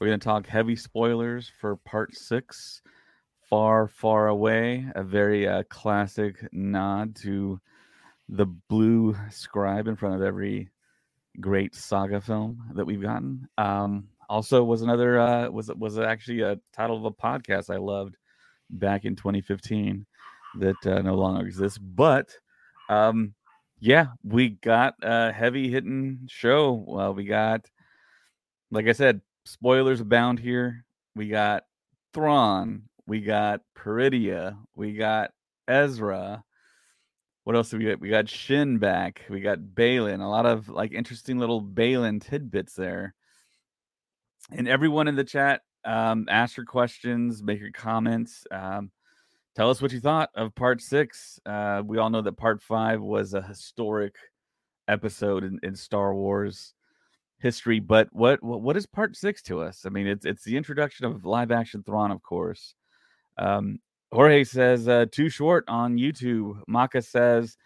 We're going to talk heavy spoilers for Part 6, Far, Far Away, a very uh, classic nod to the blue scribe in front of every great saga film that we've gotten. Um, also, was another uh, was was actually a title of a podcast I loved back in 2015 that uh, no longer exists. But um, yeah, we got a heavy hitting show. Well, we got, like I said, spoilers abound here. We got Thrawn, we got Peridea, we got Ezra. What else do we got? We got Shin back. We got Baylan. A lot of like interesting little Baylan tidbits there. And everyone in the chat, um, ask your questions, make your comments. Um, tell us what you thought of part six. Uh, we all know that part five was a historic episode in, in Star Wars history, but what, what what is part six to us? I mean, it's it's the introduction of live action Thrawn, of course. Um, Jorge says uh, too short on YouTube. Maka says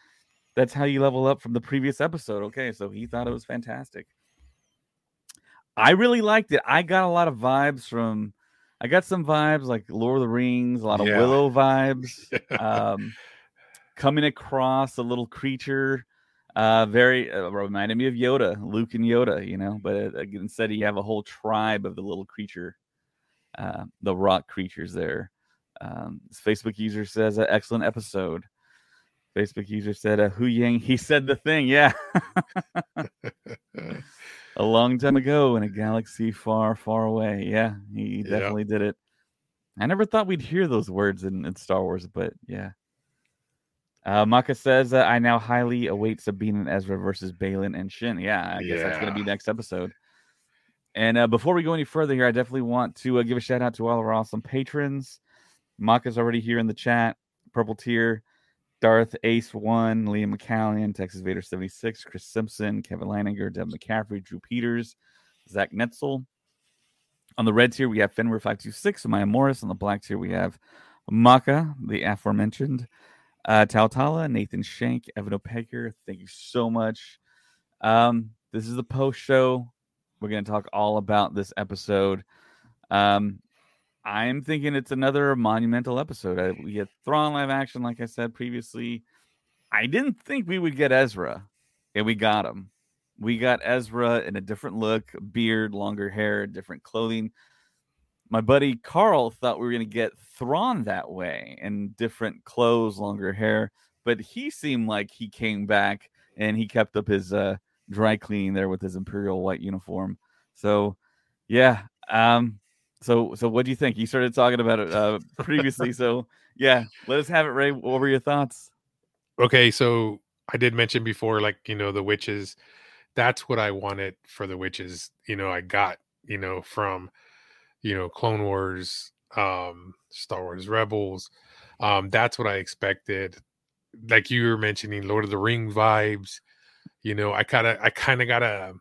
that's how you level up from the previous episode. Okay, so he thought it was fantastic. I really liked it. I got a lot of vibes from. I got some vibes like Lord of the Rings, a lot of Yeah. Willow vibes. um, coming across a little creature, uh, very uh, reminded me of Yoda, Luke and Yoda, you know. But uh, instead, you have a whole tribe of the little creature, uh, the rock creatures there. Um, this Facebook user says, an "Excellent episode." Facebook user said, uh, "Huyang." He said the thing, yeah. a long time ago in a galaxy far, far away. Yeah, he Yeah. definitely did it. I never thought we'd hear those words in, in Star Wars, but yeah. Uh, Maka says, uh, I now highly await Sabine and Ezra versus Baylan and Shin. Yeah, I guess that's going to be next episode. And uh, before we go any further here, I definitely want to uh, give a shout out to all of our awesome patrons. Maka's already here in the chat. Purple Tier, Darth Ace One, Liam McCallion, Texas Vader 76, Kris Simpson, Kevin Leininger, Deb McCaffrey, Drew Peters, Zac Netzel. On the red tier, we have Fenrir 526, Maya Morriss. On the black tier, we have Maka, the aforementioned, uh, Tautala, Nathan Shank, Evan Opaker. Thank you so much. Um, this is the post show. We're going to talk all about this episode. Um, I'm thinking it's another monumental episode. I, we get Thrawn live action, like I said previously. I didn't think we would get Ezra, and we got him. We got Ezra in a different look, beard, longer hair, different clothing. My buddy Carl thought we were going to get Thrawn that way in different clothes, longer hair, but he seemed like he came back and he kept up his uh, dry cleaning there with his imperial white uniform. So, yeah. Um, so, so what do you think? You started talking about it uh, previously, so yeah, let us have it, Ray. What were your thoughts? okay, so I did mention before, like, you know, the witches. That's what I wanted for the witches. You know, I got, you know, from, you know, Clone Wars, um, Star Wars Rebels. Um, that's what I expected. Like you were mentioning, Lord of the Ring vibes. You know, I kind of, I kind of got a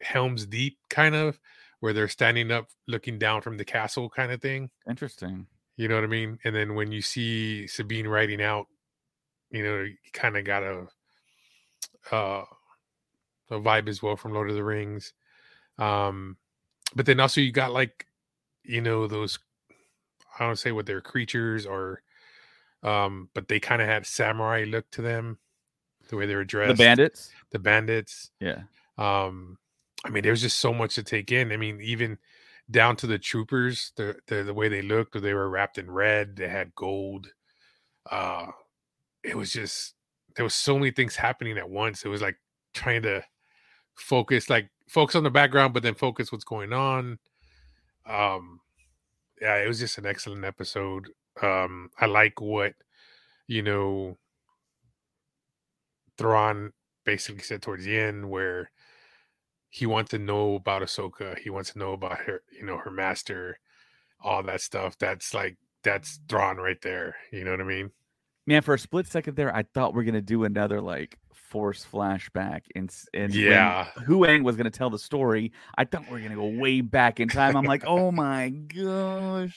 Helm's Deep kind of where they're standing up, looking down from the castle kind of thing. Interesting. You know what I mean? And then when you see Sabine riding out, you know, you kind of got a uh a vibe as well from Lord of the Rings. Um but then also you got like you know those I don't say what they're creatures or um but they kind of had samurai look to them the way they were dressed. The bandits. The bandits. Yeah. Um I mean there's just so much to take in. I mean even down to the troopers, the the, the way they looked, they were wrapped in red, they had gold. Uh it was just there was so many things happening at once. It was like trying to focus like focus on the background but then focus what's going on. Um yeah, it was just an excellent episode. Um I like what you know Thrawn basically said towards the end where he wants to know about Ahsoka. He wants to know about her, you know, her master, all that stuff. That's like that's drawn right there. You know what I mean? Man, for a split second there, I thought we are gonna do another like force flashback and and yeah, Huyang was gonna tell the story. I thought we are gonna go way back in time. I'm like, oh my gosh.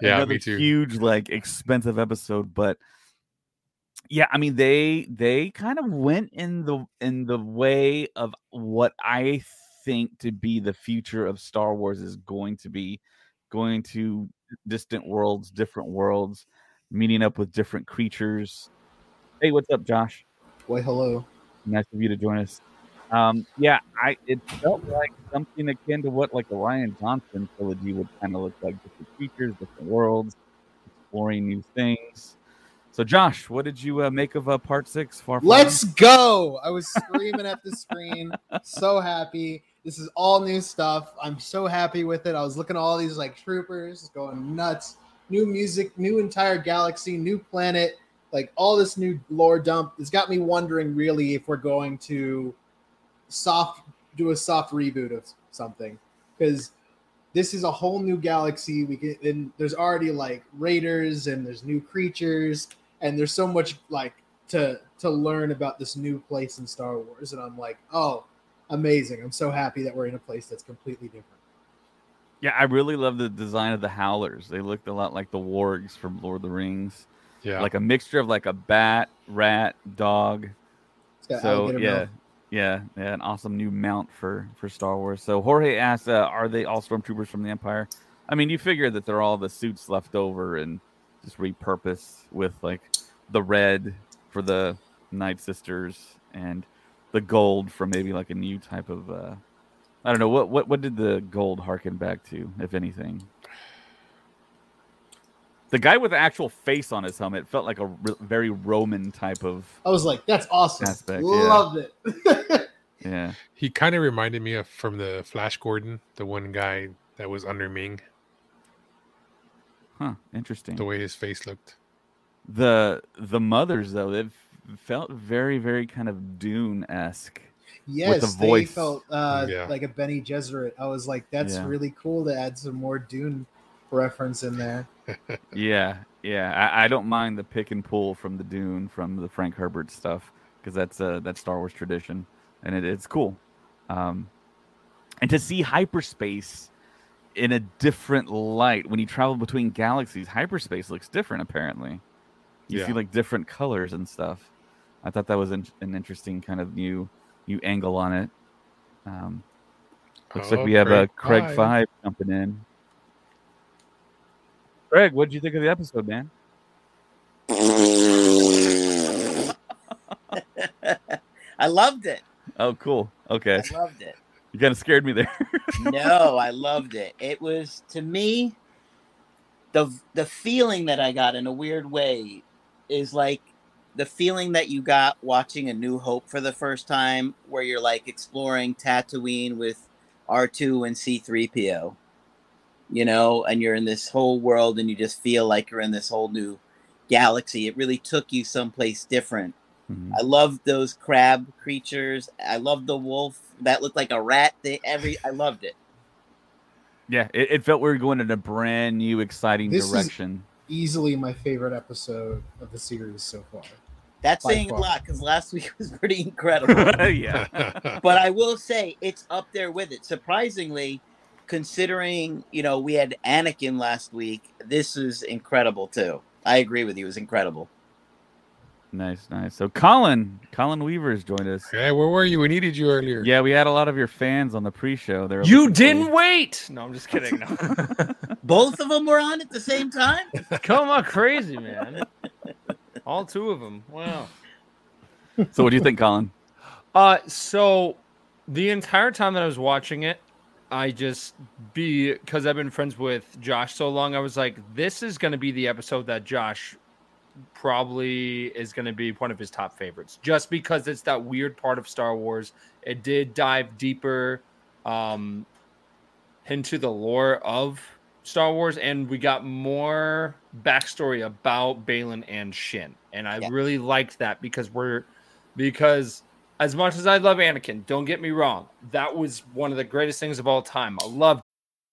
Yeah, another me too. huge, like expensive episode, but yeah, I mean they they kind of went in the in the way of what I think to be the future of Star Wars is going to be going to distant worlds, different worlds, meeting up with different creatures. Hey, what's up, Josh? Why, hello. Nice of you to join us. Um, yeah, I it felt like something akin to what like the Rian Johnson trilogy would kind of look like: different creatures, different worlds, exploring new things. So, Josh, what did you uh, make of uh, Part Six? Far Let's go! I was screaming at the screen, so happy. This is all new stuff. I'm so happy with it. I was looking at all these like troopers going nuts. New music, new entire galaxy, new planet, like all this new lore dump. It's got me wondering really if we're going to soft do a soft reboot of something because this is a whole new galaxy. We get and there's already like raiders and there's new creatures and there's so much like to to learn about this new place in Star Wars, and I'm like, oh, amazing! I'm so happy that we're in a place that's completely different. Yeah, I really love the design of the Howlers. They looked a lot like the wargs from Lord of the Rings. Yeah, like a mixture of like a bat, rat, dog. So yeah, yeah, yeah, an awesome new mount for for Star Wars. So Jorge asks, uh, "Are they all stormtroopers from the Empire?" I mean, you figure that they're all the suits left over and just repurpose with like the red for the Night Sisters and the gold for maybe like a new type of uh I don't know what what what did the gold harken back to, if anything. The guy with the actual face on his helmet felt like a re- very Roman type of. I was like, "That's awesome! Aspect, Loved yeah. it." yeah, he kind of reminded me of from the Flash Gordon, the one guy that was under Ming. Huh. Interesting. The way his face looked. The the mothers though, it felt very very kind of Dune esque. Yes, the they felt uh, yeah. like a Bene Gesserit. I was like, that's yeah. really cool to add some more Dune reference in there. Yeah, yeah. I, I, don't mind the pick and pull from the Dune from the Frank Herbert stuff because that's uh that's Star Wars tradition, and it, it's cool. Um, and to see hyperspace in a different light when you travel between galaxies. Hyperspace looks different, apparently. You yeah. see like different colors and stuff. I thought that was an, an interesting kind of new new angle on it. Um, looks oh, like we have a Craig five. five jumping in. Craig, what did you think of the episode, man? I loved it. Oh, cool. Okay. I loved it. You kind of scared me there. no, I loved it. It was to me the the feeling that I got in a weird way is like the feeling that you got watching A New Hope for the first time, where you're like exploring Tatooine with R2 and C3PO, you know, and you're in this whole world and you just feel like you're in this whole new galaxy. It really took you someplace different. Mm-hmm. I love those crab creatures. I love the wolf that looked like a rat. They, every I loved it. Yeah, it, it felt we were going in a brand new, exciting this direction. easily my favorite episode of the series so far. That's saying far. a lot because last week was pretty incredible. yeah, but I will say it's up there with it. Surprisingly, considering you know we had Anakin last week, this is incredible too. I agree with you; it was incredible. Nice, nice. So Colin, Colin Weaver's joined us. Hey, where were you? We needed you earlier. Yeah, we had a lot of your fans on the pre-show. There, you didn't wait. No, I'm just kidding. No. Both of them were on at the same time. Come on, crazy man! All two of them. Wow. So, what do you think, Colin? Uh, so the entire time that I was watching it, I just be because I've been friends with Josh so long. I was like, this is going to be the episode that Josh probably is going to be one of his top favorites just because it's that weird part of Star Wars. It did dive deeper um, into the lore of Star Wars, and we got more backstory about Baylan and Shin. And I yeah. really liked that because we're because as much as I love Anakin, don't get me wrong, that was one of the greatest things of all time. I love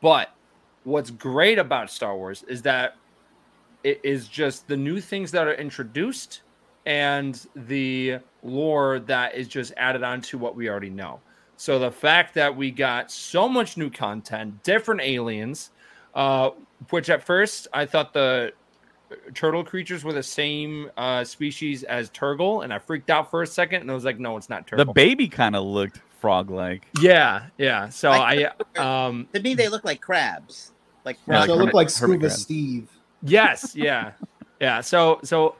But what's great about Star Wars is that it is just the new things that are introduced and the lore that is just added on to what we already know. So the fact that we got so much new content, different aliens, uh, which at first I thought the turtle creatures were the same uh, species as Turgle, and I freaked out for a second, and I was like, no, it's not Turgle. The baby kind of looked frog-like. Yeah, yeah. So I- I, um, To me, they look like crabs. Like Yeah, so crabs. it Hermit- looked like Scuba. Steve. yes, yeah, yeah. So, so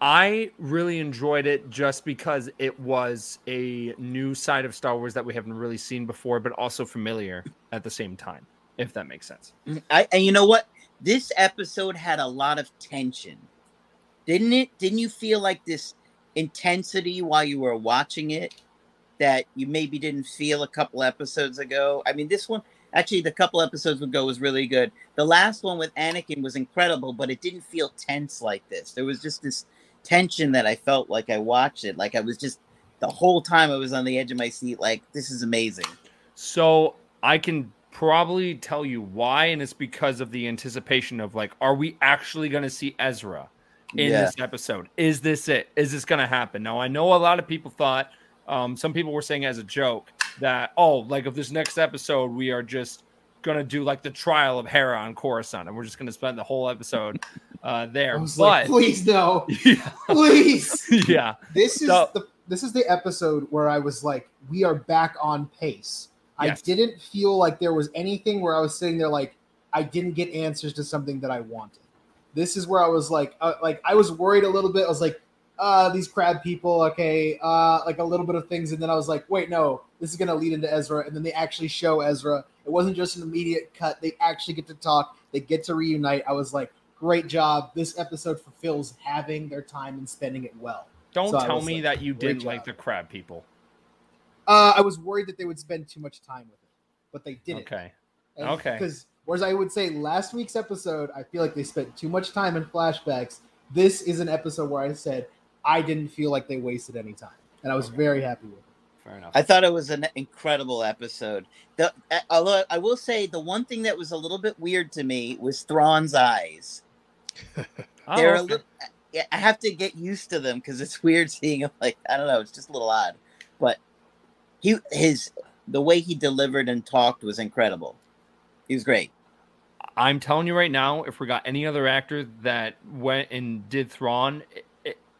I really enjoyed it just because it was a new side of Star Wars that we haven't really seen before, but also familiar at the same time. If that makes sense. I, and you know what? This episode had a lot of tension, didn't it? Didn't you feel like this intensity while you were watching it that you maybe didn't feel a couple episodes ago? I mean, this one actually, the couple episodes ago was really good. The last one with Anakin was incredible, but it didn't feel tense like this. There was just this tension that I felt like I watched it, like I was just the whole time I was on the edge of my seat, like this is amazing. So I can probably tell you why, and it's because of the anticipation of like, are we actually going to see Ezra in Yeah. this episode? Is this it? Is this going to happen? Now I know a lot of people thought, um, some people were saying as a joke that oh, like if this next episode we are just going to do like the trial of Hera on Coruscant, and we're just going to spend the whole episode uh, there. Was like, But please no, yeah, please. yeah, This is So- the this is the episode where I was like, we are back on pace. Yes. I didn't feel like there was anything where I was sitting there like I didn't get answers to something that I wanted. This is where I was like, uh, like I was worried a little bit. I was like, uh, these crab people, okay, uh, like a little bit of things, and then I was like, wait, no, this is gonna lead into Ezra, and then they actually show Ezra. It wasn't just an immediate cut; they actually get to talk. They get to reunite. I was like, great job. This episode fulfills having their time and spending it well. don't So tell me like, that you didn't like the crab people. Uh, I was worried that they would spend too much time with it, but they didn't. Okay. And- okay. Because whereas I would say last week's episode, I feel like they spent too much time in flashbacks. This is an episode where I said I didn't feel like they wasted any time, and I was very happy with it. Fair enough. I thought it was an incredible episode. The, uh, although I will say the one thing that was a little bit weird to me was Thrawn's eyes. Oh, They're a little. I have to get used to them because it's weird seeing him like I don't know. It's just a little odd, but he his the way he delivered and talked was incredible. He was great. I'm telling you right now, if we got any other actor that went and did Thrawn,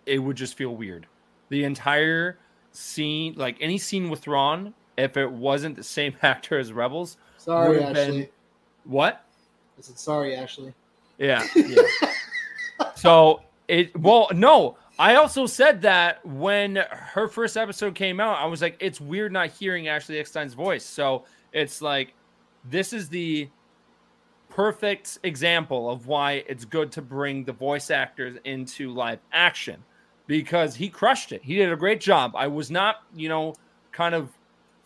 it, would just feel weird. The entire scene, like any scene with Thrawn, if it wasn't the same actor as Rebels, Sorry, Would've been- Ashley. what? I said sorry, Ashley. Yeah. yeah. so it well, no. I also said that when her first episode came out, I was like, it's weird not hearing Ashley Eckstein's voice. So it's like this is the perfect example of why it's good to bring the voice actors into live action because he crushed it. He did a great job. I was not, you know, kind of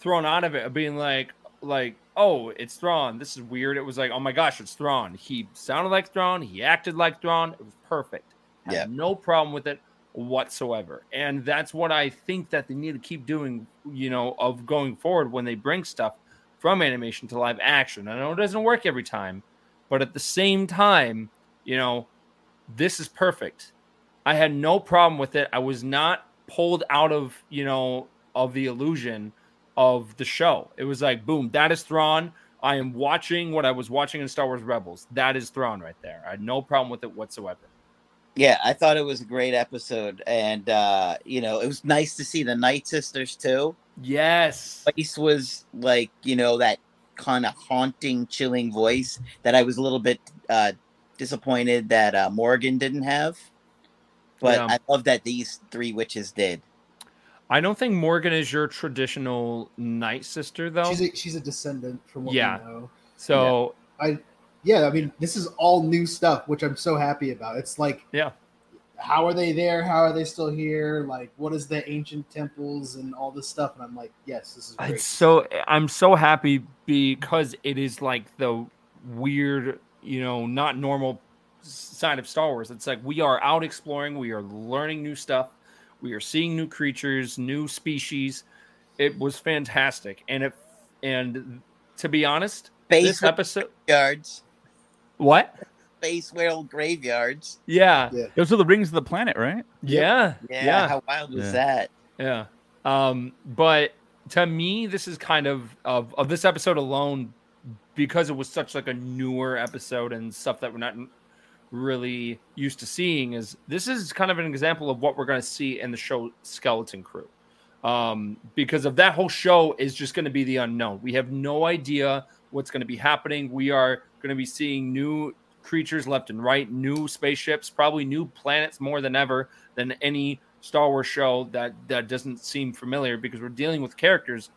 thrown out of it of being like like oh it's Thrawn. This is weird. It was like oh my gosh it's Thrawn. He sounded like Thrawn. He acted like Thrawn. It was perfect. Had Yeah. no problem with it whatsoever. And that's what I think that they need to keep doing you know of going forward when they bring stuff from animation to live action. I know it doesn't work every time but at the same time you know this is perfect I had no problem with it I was not pulled out of you know of the illusion of the show. It was like, boom, that is Thrawn. I am watching what I was watching in Star Wars Rebels. That is Thrawn right there. I had no problem with it whatsoever. Yeah, I thought it was a great episode, and uh, you know it was nice to see the Night Sisters too. Yes. Place was like you know that kind of haunting, chilling voice that I was a little bit uh, disappointed that uh, Morgan didn't have. But Yeah. I love that these three witches did. I don't think Morgan is your traditional night sister, though. She's a, she's a descendant from what Yeah. we know. so I Yeah, I mean, this is all new stuff, which I'm so happy about. It's like, Yeah. how are they there? How are they still here? Like, what is the ancient temples and all this stuff? And I'm like, yes, this is great. It's so I'm so happy because it is like the weird, you know, not normal s- side of Star Wars. It's like we are out exploring, we are learning new stuff, we are seeing new creatures, new species. It was fantastic, and it and to be honest, Base this episode, graveyards, what? space world graveyards. Yeah, Yeah. Those are the rings of the planet, right? yeah, Yeah, yeah. how wild was Yeah. that? Yeah. Um, but to me, this is kind of, of of this episode alone, because it was such like a newer episode and stuff that we're not really used to seeing. Is this is kind of an example of what we're going to see in the show Skeleton Crew, um, because of that whole show is just going to be the unknown. We have no idea what's going to be happening. We are going to be seeing new creatures left and right, new spaceships, probably new planets more than ever than any Star Wars show that that doesn't seem familiar because we're dealing with characters,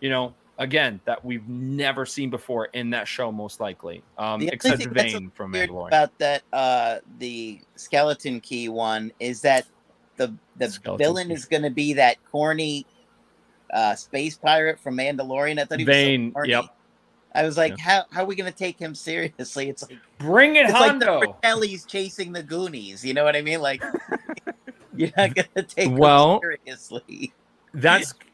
you know, again that we've never seen before in that show, most likely, um, except Vane from Weird Mandalorian. about that uh the skeleton key one is that the the Skeleton villain key. is going to be that corny uh space pirate from Mandalorian. I thought he was so Vane, corny. yep. I was like, how how are we going to take him seriously? It's like Bring it, it's like the Hondo. Fratellis chasing the Goonies. You know what I mean? Like you're not going to take Well- him seriously. that's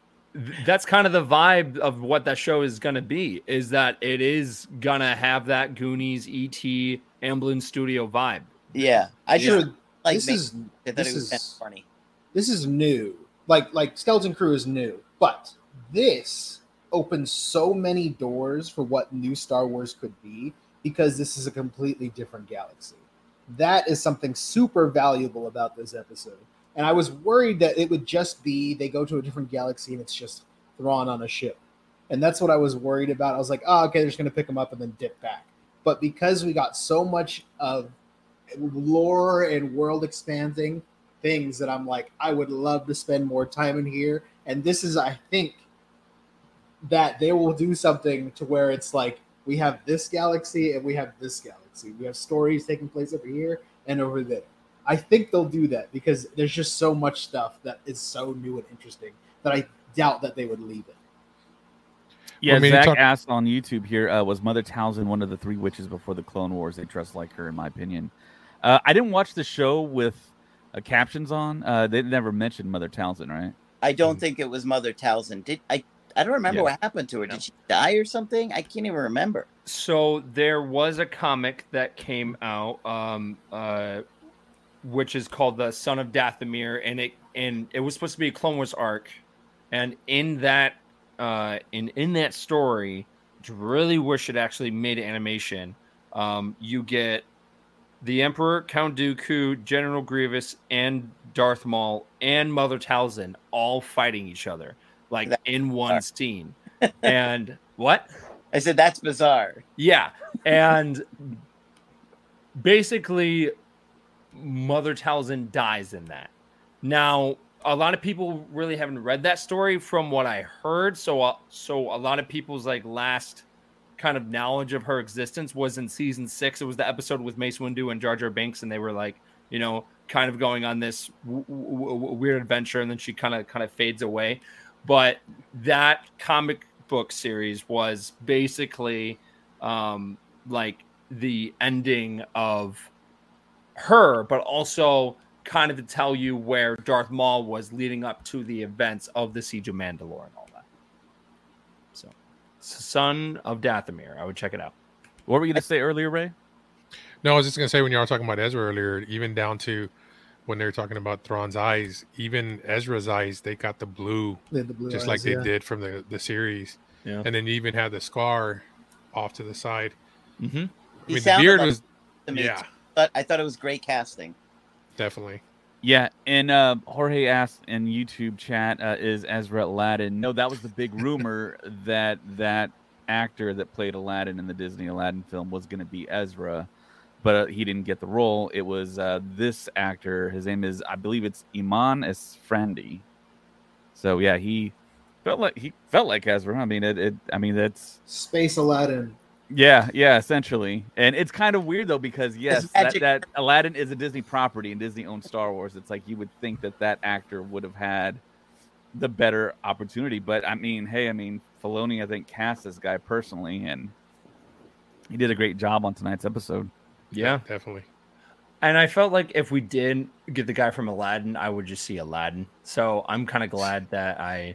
that's kind of the vibe of what that show is going to be. Is that it is gonna have that Goonies, ET, Amblin Studio vibe. Yeah, I Sure, just like this made- is I thought this it was is- funny. this is new. Like like Skeleton Crew is new, but this opens so many doors for what new Star Wars could be because this is a completely different galaxy. That is something super valuable about this episode. And I was worried that it would just be they go to a different galaxy and it's just Thrawn on a ship. And that's what I was worried about. I was like, oh, okay, they're just going to pick him up and then dip back. But because we got so much of lore and world expanding things that I'm like, I would love to spend more time in here. And this is, I think, that they will do something to where it's like we have this galaxy and we have this galaxy. We have stories taking place over here and over there. I think they'll do that because there's just so much stuff that is so new and interesting that I doubt that they would leave it. Yeah, Well, I mean, you Zach talk- asked on YouTube here, uh, was Mother Talzin one of the three witches before the Clone Wars? They dressed like her, in my opinion. Uh, I didn't watch the show with uh, captions on. Uh, they never mentioned Mother Talzin, right? I don't think it was Mother Talzin. Did I? I don't remember Yeah. what happened to her. No. Did she die or something? I can't even remember. So there was a comic that came out, um, uh, which is called the Son of Dathomir, and it and it was supposed to be a Clone Wars arc, and in that, uh, in in that story, which I really wish it actually made animation. Um, you get the Emperor, Count Dooku, General Grievous, and Darth Maul and Mother Talzin all fighting each other, like That's in one scene. and what? I said that's bizarre. Yeah. And basically, Mother Talzin dies in that. Now, a lot of people really haven't read that story from what I heard. So, uh, so a lot of people's like last kind of knowledge of her existence was in season six. It was the episode with Mace Windu and Jar Jar Binks, and they were like, you know, kind of going on this w- w- w- weird adventure, and then she kind of kind of fades away. But that comic book series was basically um, like the ending of her, but also kind of to tell you where Darth Maul was leading up to the events of the Siege of Mandalore and all that. So, Son of Dathomir. I would check it out. What were you going to say earlier, Ray? No, I was just gonna say when you were talking about Ezra earlier, even down to when they were talking about Thrawn's eyes, even Ezra's eyes, they got the blue, They the blue just eyes, like they yeah. did from the the series. Yeah. And then you even had the scar off to the side. Mm-hmm. I mean, the beard like was yeah, too, But I thought it was great casting. definitely. Yeah, and uh, Jorge asked in YouTube chat, uh, "Is Ezra Aladdin?" No, that was the big rumor that that actor that played Aladdin in the Disney Aladdin film was going to be Ezra, but uh, he didn't get the role. It was uh, this actor. His name is, I believe, it's Eman Esfandi. So yeah, he felt like he felt like Ezra. I mean, it. it I mean, that's Space Aladdin. Yeah, yeah, essentially. And it's kind of weird though because yes, that, that Aladdin is a Disney property and Disney owns Star Wars. It's like you would think that that actor would have had the better opportunity, but I mean, hey, I mean, Filoni, I think cast this guy personally, and he did a great job on tonight's episode. Yeah. definitely. And I felt like if we did get the guy from Aladdin, I would just see Aladdin. So I'm kind of glad that I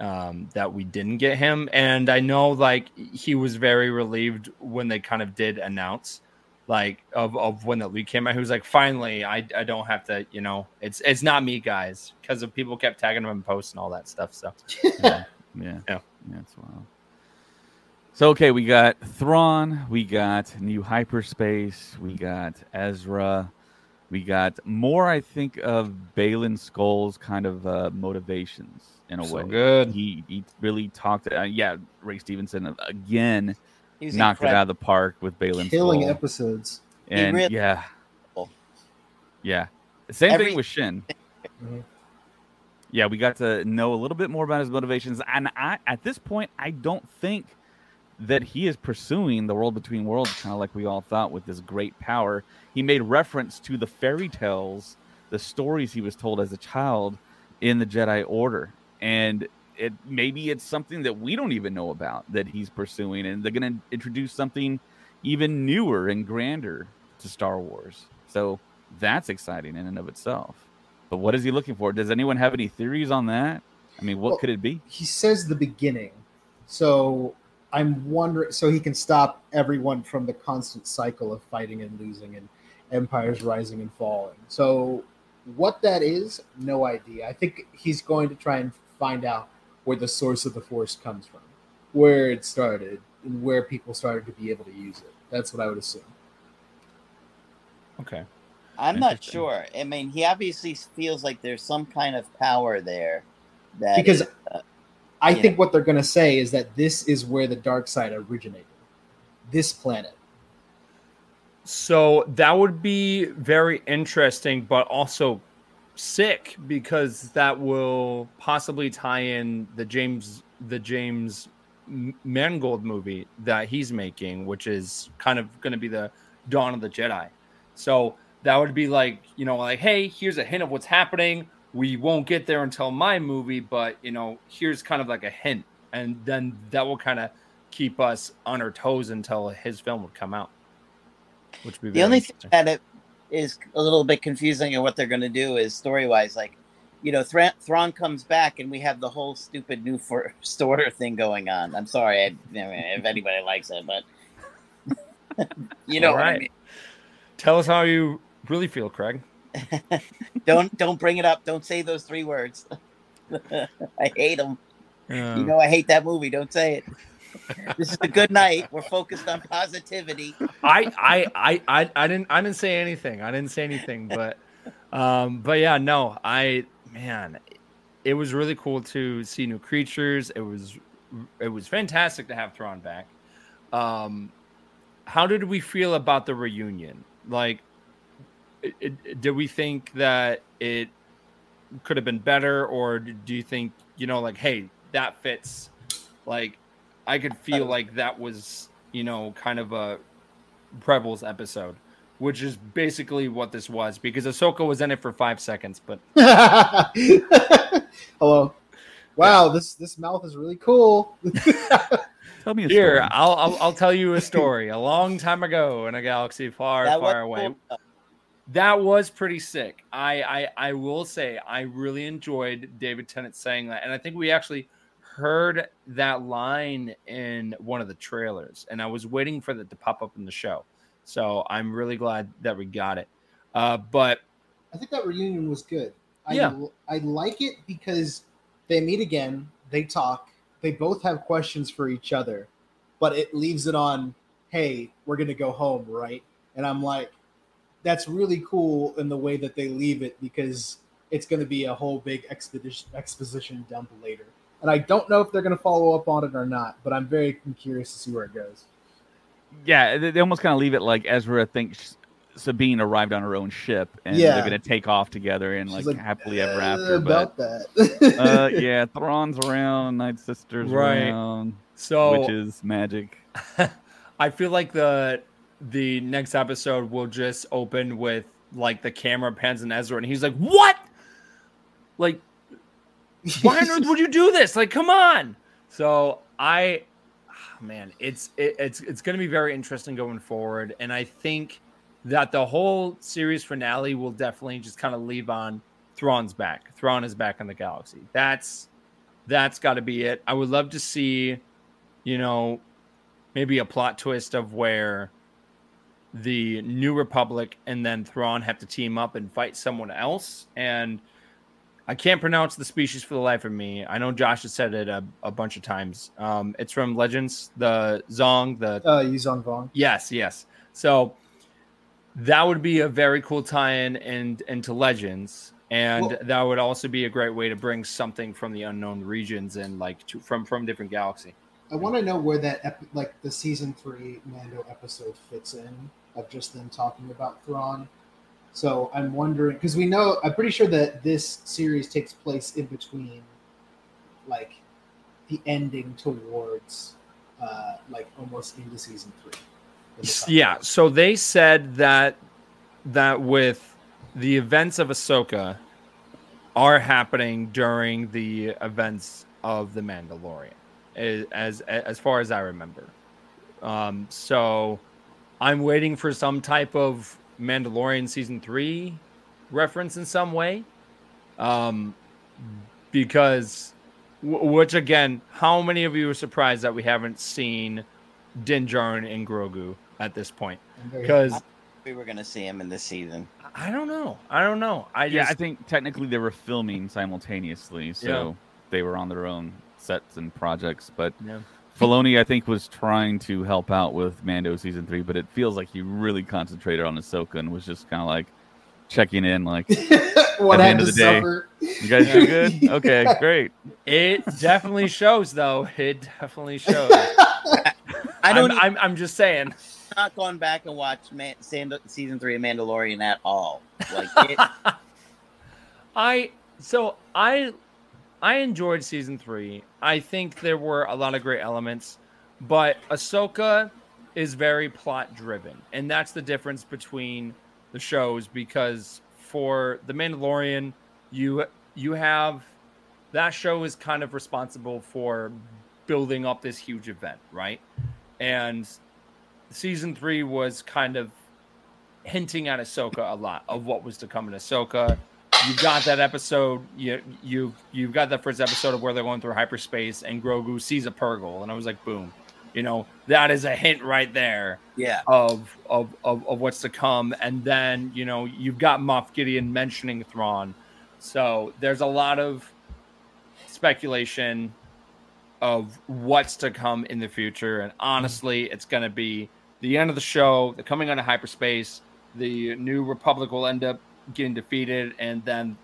um that we didn't get him. And I know like he was very relieved when they kind of did announce like of, of when the leak came out. He was like, finally, I I don't have to, you know, it's it's not me guys. Because of people kept tagging him in posts and all that stuff. So Yeah, Yeah. yeah, that's wild. So okay, we got Thrawn, we got New Hyperspace, we got Ezra, we got more. I think of Baylan Skoll's kind of uh, motivations in a So way. good. He he really talked. Uh, yeah, Ray Stevenson again He was knocked it out of the park with Baylan Killing Skoll. episodes. and really- yeah, yeah. Same Every- thing with Shin. Yeah, we got to know a little bit more about his motivations, and I, at this point, I don't think that he is pursuing the world between worlds, kind of like we all thought, with this great power. He made reference to the fairy tales, the stories he was told as a child in the Jedi Order, and it maybe it's something that we don't even know about that he's pursuing, and they're going to introduce something even newer and grander to Star Wars. So that's exciting in and of itself. But what is he looking for? Does anyone have any theories on that? I mean, what Well- could it be? He says the beginning. So I'm wondering so he can stop everyone from the constant cycle of fighting and losing and empires rising and falling. So what that is, no idea. I think he's going to try and find out where the source of the force comes from, where it started, and where people started to be able to use it. That's what I would assume. okay. I'm not sure. I mean, he obviously feels like there's some kind of power there. That Because is, uh, I Yeah. think what they're going to say is that this is where the dark side originated. This planet. So that would be very interesting, but also sick because that will possibly tie in the James the James Mangold movie that he's making, which is kind of going to be the Dawn of the Jedi. So that would be like you know like hey, here's a hint of what's happening. We won't get there until my movie, but you know here's kind of like a hint, and then that will kind of keep us on our toes until his film would come out. Which would be the only thing that it is a little bit confusing and what they're going to do is story wise, like you know, Thra- Thrawn comes back and we have the whole stupid new first order thing going on. I'm sorry, I, I mean, if anybody likes it, but you know All what I right. mean. Tell us how you really feel, Craig. Don't don't bring it up. Don't say those three words. I hate them. Uh, You know, I hate that movie. Don't say it. this is a good night. We're focused on positivity. I, I, I, I, I didn't, I didn't say anything. I didn't say anything, but, um, but yeah, no, I, man, it was really cool to see new creatures. It was, it was fantastic to have Thrawn back. Um, how did we feel about the reunion? Like, it, it, did we think that it could have been better, or do you think, you know, like, hey, that fits? Like, I could feel like that was, you know, kind of a Rebels episode, which is basically what this was because Ahsoka was in it for five seconds, but Hello. Wow, this this mouth is really cool. Tell me a here story. I'll, I'll I'll tell you a story. a long time ago in a galaxy far That far away, cool. that was pretty sick. I, I I will say I really enjoyed David Tennant saying that, and I think we actually heard that line in one of the trailers, and I was waiting for that to pop up in the show. So I'm really glad that we got it. Uh, but I think that reunion was good. I, Yeah. I like it because they meet again, they talk, they both have questions for each other, but it leaves it on, hey, we're gonna go home, right? And I'm like, that's really cool in the way that they leave it because it's gonna be a whole big expedition exposition dump later. And I don't know if they're gonna follow up on it or not, but I'm very curious to see where it goes. yeah, they, they almost kind of leave it like Ezra thinks Sabine arrived on her own ship and Yeah. they're gonna take off together and like, like, happily ever "Uh, after. about But that. uh, yeah, Thrawn's around, Night Sisters Right. around, So witches, magic. I feel like the the next episode will just open with like the camera pans and Ezra, and he's like, "What? Like, why on earth would you do this? Like, come on!" So I, ah, man, it's it, it's it's going to be very interesting going forward, and I think that the whole series finale will definitely just kind of leave on Thrawn's back. Thrawn is back in the galaxy. That's that's got to be it. I would love to see, you know, maybe a plot twist of where the New Republic and then Thrawn have to team up and fight someone else. And I can't pronounce the species for the life of me. I know Josh has said it a, a bunch of times. Um, it's from Legends, the Zong, the uh, Yuuzhan Vong. Yes, yes. So that would be a very cool tie-in and into Legends, and Well- that would also be a great way to bring something from the unknown regions and like to, from from different galaxy. I want to know where that ep- like the season three Mando episode fits in of just them talking about Thrawn. So I'm wondering because we know I'm pretty sure that this series takes place in between, like, the ending towards, uh, like almost into season three. when they talk Yeah. So they said that that with the events of Ahsoka are happening during the events of the Mandalorian, as as, as far as I remember. Um, so I'm waiting for some type of Mandalorian season three reference in some way, um, because w- which again, how many of you are surprised that we haven't seen Din Djarin and Grogu at this point? Because We were gonna see him in this season. I don't know, I don't know. I Yeah, just I think technically they were filming simultaneously, so they were on their own sets and projects. But Yeah. Filoni, I think, was trying to help out with Mando season three, but it feels like he really concentrated on Ahsoka and was just kind of like checking in, like, what At the end of the day, suffer. "You guys do good? Okay, great." it definitely shows, though. It definitely shows. I don't. I'm, I'm just saying. Not gone back and watched Man- Sand- season three of Mandalorian at all. Like it, I so I I enjoyed season three. I think there were a lot of great elements, but Ahsoka is very plot driven, and that's the difference between the shows. Because for the Mandalorian, you you have that show is kind of responsible for building up this huge event, right? And season three was kind of hinting at Ahsoka a lot of what was to come in Ahsoka. You got that episode. You you you've got that first episode of where they're going through hyperspace and Grogu sees a Purrgil, and I was like, boom, you know that is a hint right there yeah, of of of, of what's to come. And then you know you've got Moff Gideon mentioning Thrawn, so there's a lot of speculation of what's to come in the future. And honestly, it's going to be the end of the show. They're coming out of hyperspace. The new Republic will end up getting defeated, and then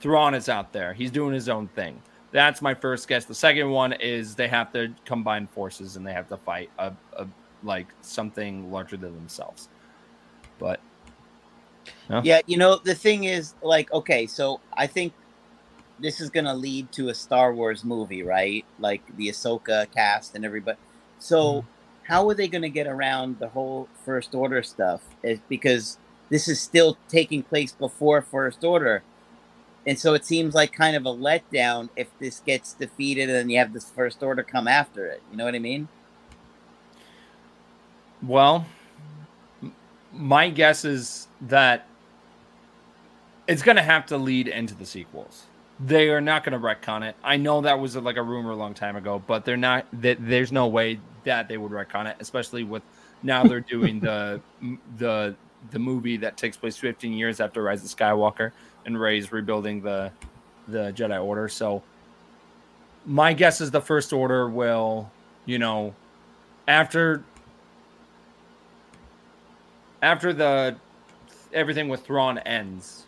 Thrawn is out there. He's doing his own thing. That's my first guess. The second one is they have to combine forces and they have to fight a, a like something larger than themselves. But yeah. You know, the thing is, like, okay, so I think this is gonna lead to a Star Wars movie, right? Like the Ahsoka cast and everybody. So, mm-hmm. how are they gonna get around the whole First Order stuff? Is because this is still taking place before First Order. And so it seems like kind of a letdown if this gets defeated and you have this First Order come after it. You know what I mean? Well, my guess is that it's going to have to lead into the sequels. They are not going to retcon it. I know that was like a rumor a long time ago, but they're not. That there's no way that they would retcon it, especially with now they're doing the the the movie that takes place 15 years after Rise of Skywalker and Rey's rebuilding the the Jedi Order. So my guess is the First Order will, you know, after after the everything with Thrawn ends,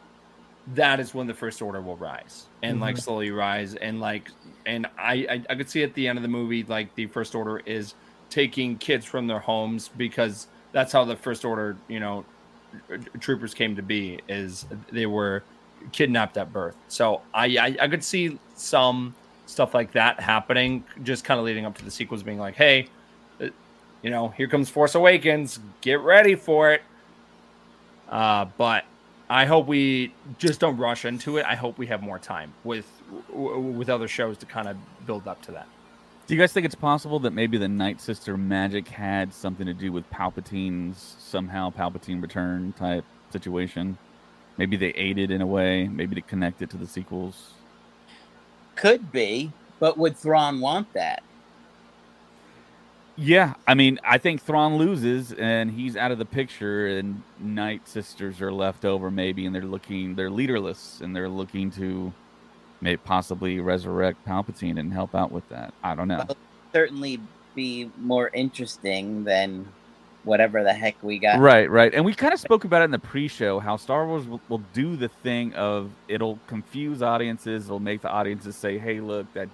that is when the First Order will rise and like mm-hmm. slowly rise and like and I, I I could see at the end of the movie like the First Order is taking kids from their homes because that's how the First Order you know troopers came to be is they were kidnapped at birth. So I, I I could see some stuff like that happening, just kind of leading up to the sequels being like, hey, uh, you know, here comes Force Awakens, get ready for it. Uh, but I hope we just don't rush into it. I hope we have more time with with other shows to kind of build up to that. Do you guys think it's possible that maybe the Night Sister magic had something to do with Palpatine's somehow Palpatine return type situation? Maybe they aided in a way, maybe to connect it to the sequels. Could be, but would Thrawn want that? Yeah, I mean, I think Thrawn loses and he's out of the picture, and Night Sisters are left over maybe, and they're looking, they're leaderless, and they're looking to may possibly resurrect Palpatine and help out with that. I don't know. Well, certainly be more interesting than whatever the heck we got. Right, right. And we kind of spoke about it in the pre-show how Star Wars will, will do the thing of it'll confuse audiences, it'll make the audiences say, "Hey, look, that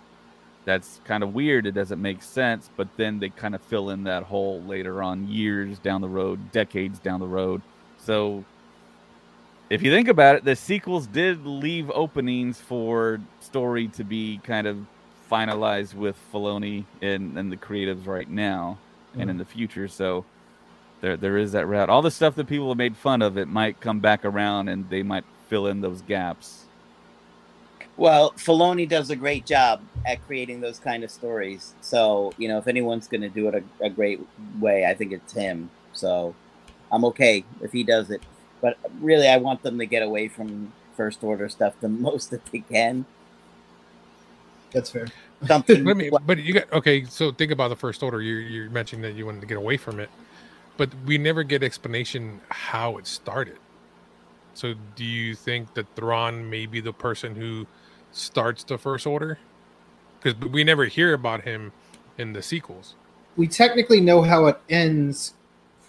that's kind of weird. It doesn't make sense." But then they kind of fill in that hole later on, years down the road, decades down the road. So if you think about it, the sequels did leave openings for story to be kind of finalized with Filoni and, and the creatives right now mm. and in the future. So there there is that route. All the stuff that people have made fun of, it might come back around and they might fill in those gaps. Well, Filoni does a great job at creating those kind of stories. So, you know, if anyone's going to do it a, a great way, I think it's him. So I'm okay if he does it but really, I want them to get away from first order stuff the most that they can. That's fair. Something. Let me, but you got okay. So think about the first order. You you mentioned that you wanted to get away from it, but we never get explanation how it started. So do you think that Thrawn may be the person who starts the first order? Because we never hear about him in the sequels. We technically know how it ends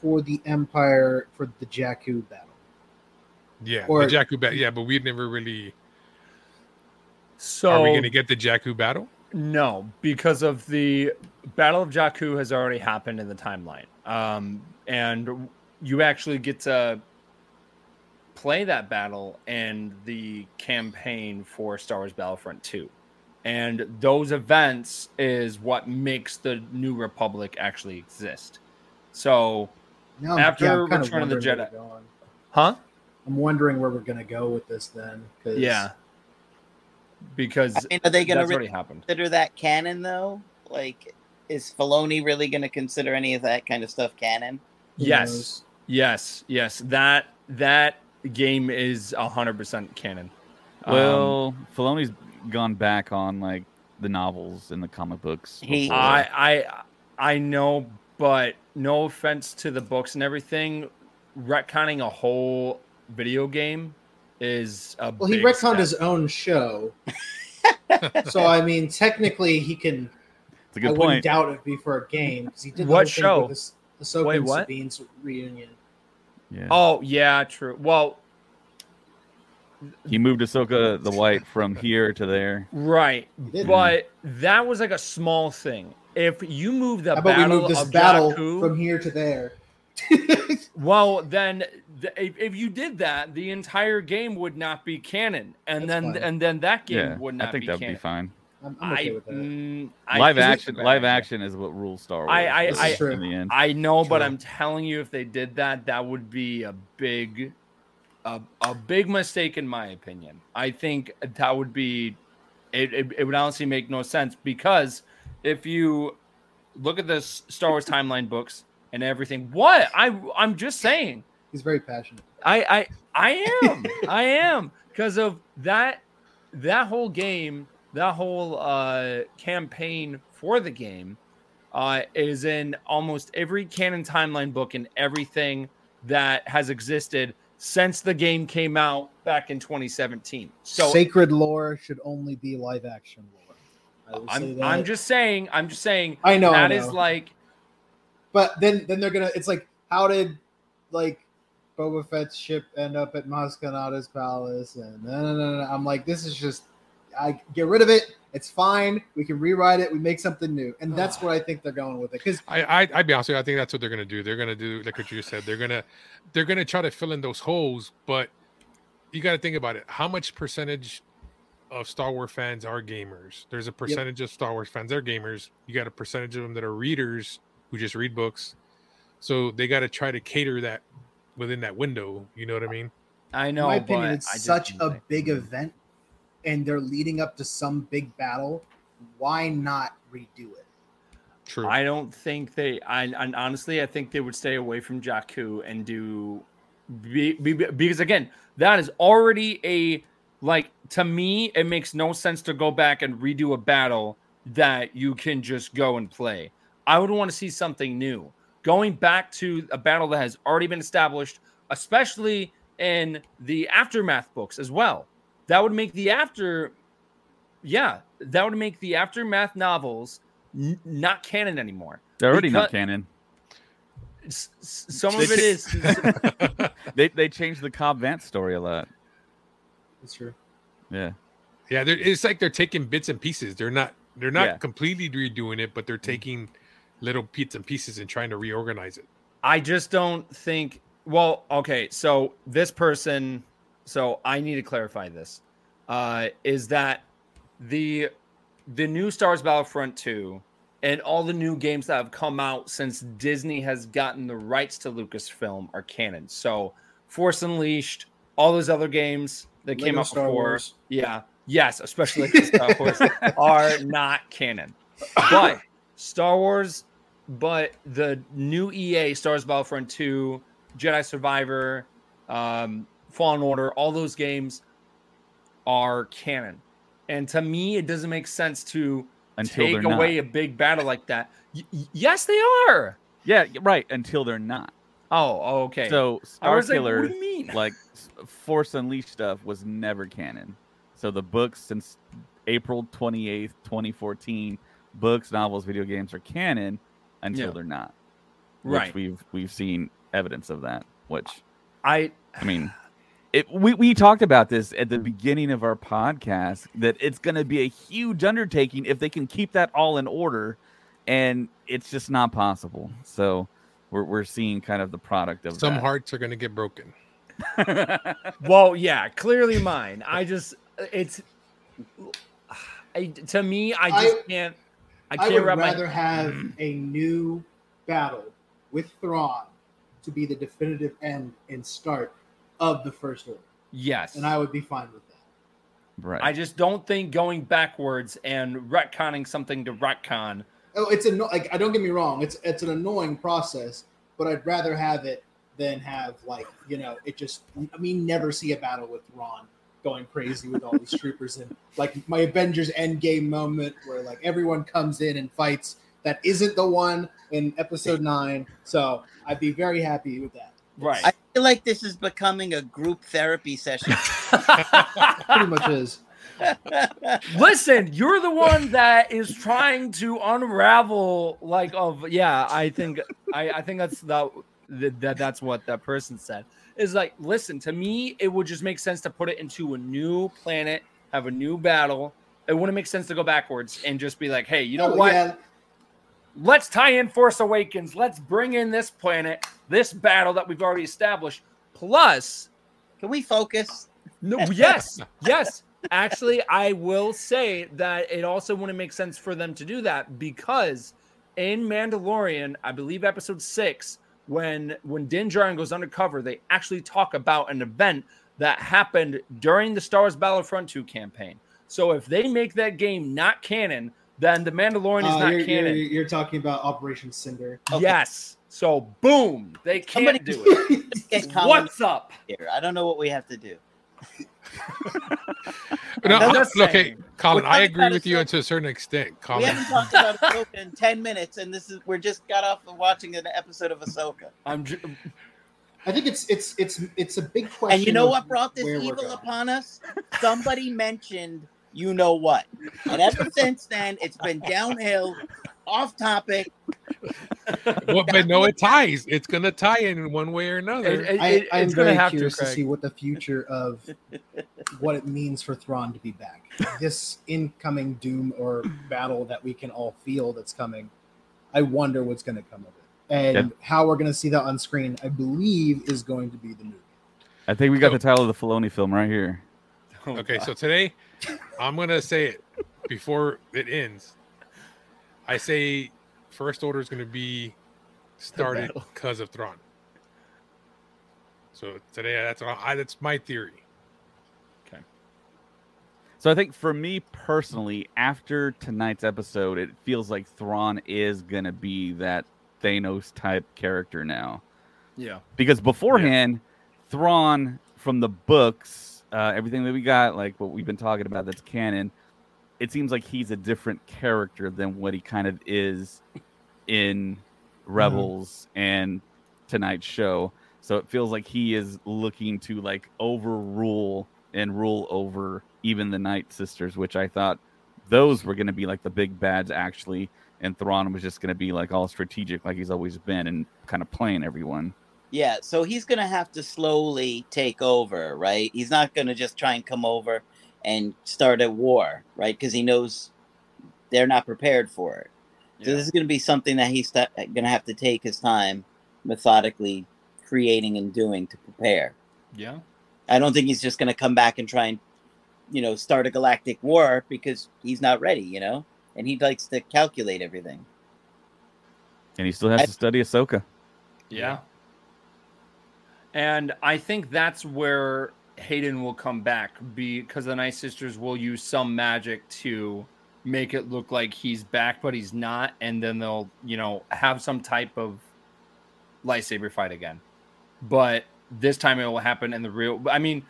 for the Empire for the Jakku battle. Yeah, or, the Jakku battle. Yeah, but we've never really. So are we going to get the Jakku battle? No, because of the Battle of Jakku has already happened in the timeline, um, and you actually get to play that battle and the campaign for Star Wars Battlefront 2. And those events is what makes the New Republic actually exist. So no, after yeah, Return of the Jedi, huh? I'm wondering where we're gonna go with this then. Cause... Yeah. Because I mean, are they gonna really consider that canon though? Like, is Filoni really gonna consider any of that kind of stuff canon? yes, yes, yes. That that game is hundred percent canon. Well, um, Filoni's gone back on like the novels and the comic books. He, I, I, I know, but no offense to the books and everything, retconning a whole video game is a well. He retconned step. his own show, so I mean, technically, he can. It's a good I point. wouldn't doubt it be for a game because he did. What show? the Ahsoka Wait, what? Sabine's reunion. Yeah. Oh yeah, true. Well, he moved Ahsoka the White from here to there. Right, but that was like a small thing. If you move the How about battle we move this of battle Jakku, from here to there. well, then if, if you did that, the entire game would not be canon, and That's then fine. and then that game Yeah, would not be. I think be that'd canon. be fine. I'm, I'm okay I, with that. mm, live is it- action, live action is what rules Star Wars. I- I- I- true. in the end. I know, but I'm telling you, if they did that, that would be a big, a, a big mistake in my opinion. I think that would be, it, it, it would honestly make no sense because if you look at the Star Wars timeline books and everything, what I I'm just saying, He's very passionate. I I I am I am because of that that whole game that whole uh campaign for the game uh is in almost every canon timeline book and everything that has existed since the game came out back in 2017 so Sacred lore should only be live action lore. I will say I'm. I'm just saying i'm just saying I know. that I is like But then then they're gonna. It's like how did like Boba Fett's ship end up at Maz Kanata's palace? And no, no, no, no. I'm like, this is just. I get rid of it. It's fine. We can rewrite it. We make something new, and that's what I think they're going with it. Because I, I I'd be honest with you, I think that's what they're gonna do. They're gonna do like what you said. They're gonna they're gonna try to fill in those holes, but you got to think about it. How much percentage of Star Wars fans are gamers? There's a percentage of Star Wars fans that are gamers. You got a percentage of them that are readers who just read books. So they got to try to cater that within that window. You know what I mean? I know. in know, my opinion, but it's I such a think- big event, and they're leading up to some big battle. Why not redo it? True. I don't think they. I and honestly, I think they would stay away from Jakku and do be, be, because again, that is already a like to me. It makes no sense to go back and redo a battle that you can just go and play. I would want to see something new. Going back to a battle that has already been established, especially in the aftermath books as well. That would make the after, yeah, that would make the aftermath novels n- not canon anymore. They're already not canon. S- s- Some of it is. They they changed the Cobb Vanth story a lot. That's true. Yeah. Yeah, it's like they're taking bits and pieces. They're not they're not Yeah. completely redoing it, but they're mm. taking little bits and pieces and trying to reorganize it. I just don't think. Well, okay, so this person. So I need to clarify this. Uh, is that the the new Star Wars Battlefront two and all the new games that have come out since Disney has gotten the rights to Lucasfilm are canon. So Force Unleashed, all those other games that came out Star before, Wars. yeah, yes, especially Star Wars, are not canon. But Star Wars, but the new EA Star Wars Battlefront 2, Jedi Survivor, um, Fallen Order, all those games are canon. And to me, it doesn't make sense to Until take away not. a big battle like that. Y- yes, they are. Yeah, right. Until they're not. Oh, oh, okay. So Star like, Killer, what do you mean? like Force Unleashed stuff, was never canon. So the books since April twenty eighth, twenty fourteen, books, novels, video games are canon until Yeah. they're not. Which Right. We've we've seen evidence of that. Which I I mean, it, we we talked about this at the beginning of our podcast that it's going to be a huge undertaking if they can keep that all in order, and it's just not possible. So we're we're seeing kind of the product of Some that. hearts are going to get broken. well, yeah, clearly mine. I just it's I, to me, I just I- can't. I I, can't would wrap my rather have a new battle with Thrawn to be the definitive end and start of the first order, yes, and I would be fine with that. right. I just don't think going backwards and retconning something to retcon. Oh, it's a like I don't get me wrong, it's it's an annoying process, but I'd rather have it than have like you know it just I mean never see a battle with Thrawn going crazy with all these troopers and like my Avengers Endgame moment where like everyone comes in and fights that isn't the one in Episode Nine. So I'd be very happy with that. Right. I feel like this is becoming a group therapy session. Pretty much is. Listen, you're the one that is trying to unravel like of yeah, I think I, I think that's the, that that's what that person said. Is like, listen, to me, it would just make sense to put it into a new planet, have a new battle. It wouldn't make sense to go backwards and just be like, hey, you know Oh, what? yeah, Let's tie in Force Awakens. Let's bring in this planet, this battle that we've already established. Plus, Can we focus? no, yes, yes. Actually, I will say that it also wouldn't make sense for them to do that because in Mandalorian, I believe episode six, when when Din Djarin goes undercover, they actually talk about an event that happened during the Star Wars Battlefront 2 campaign. So if they make that game not canon, then the Mandalorian is uh, not you're, canon. you're, you're talking about Operation Cinder. Okay. Yes. So boom, they can't Somebody- do it. What's up? here. I don't know what we have to do. No, I'm I- just okay. Colin, I agree with you a- to a certain extent. We haven't talked about Ahsoka in ten minutes, and this is we're just got off of watching an episode of Ahsoka. I'm ju- I think it's it's it's it's a big question. And you know what brought this evil upon us? Somebody mentioned you know what. And ever since then, it's been downhill, off topic. well, but no, it ties. It's gonna tie in one way or another. It- it- I, it- I'm gonna very have to, curious to, see what the future of what it means for Thrawn to be back. This incoming doom or battle that we can all feel that's coming. I wonder what's going to come of it, and Yep. how we're going to see that on screen. I believe is going to be the movie. I think we got So- the title of the Filoni film right here. Oh, Okay, God. so today I'm gonna say it before it ends. I say First Order is gonna be started because of Thrawn. So today, that's I, that's my theory. Okay. So I think for me personally, after tonight's episode, it feels like Thrawn is gonna be that Thanos type character now. yeah. Because beforehand, Thrawn from the books, uh, everything that we got, like what we've been talking about that's canon, it seems like he's a different character than what he kind of is in Rebels and tonight's show. So it feels like he is looking to like overrule and rule over even the Night Sisters, which I thought those were going to be like the big bads actually, and Thrawn was just going to be like all strategic, like he's always been, and kind of playing everyone. Yeah, so he's gonna have to slowly take over, right? He's not gonna just try and come over and start a war, right? Because he knows they're not prepared for it. So this is gonna be something that he's sta- gonna have to take his time, methodically creating and doing to prepare. Yeah. I don't think he's just gonna come back and try and, you know, start a galactic war because he's not ready, you know, and he likes to calculate everything. And he still has I- to study Ahsoka. Yeah. And I think that's where Hayden will come back because the Night Sisters will use some magic to make it look like he's back, but he's not. And then they'll, you know, have some type of lightsaber fight again. But this time it will happen in the real. I mean,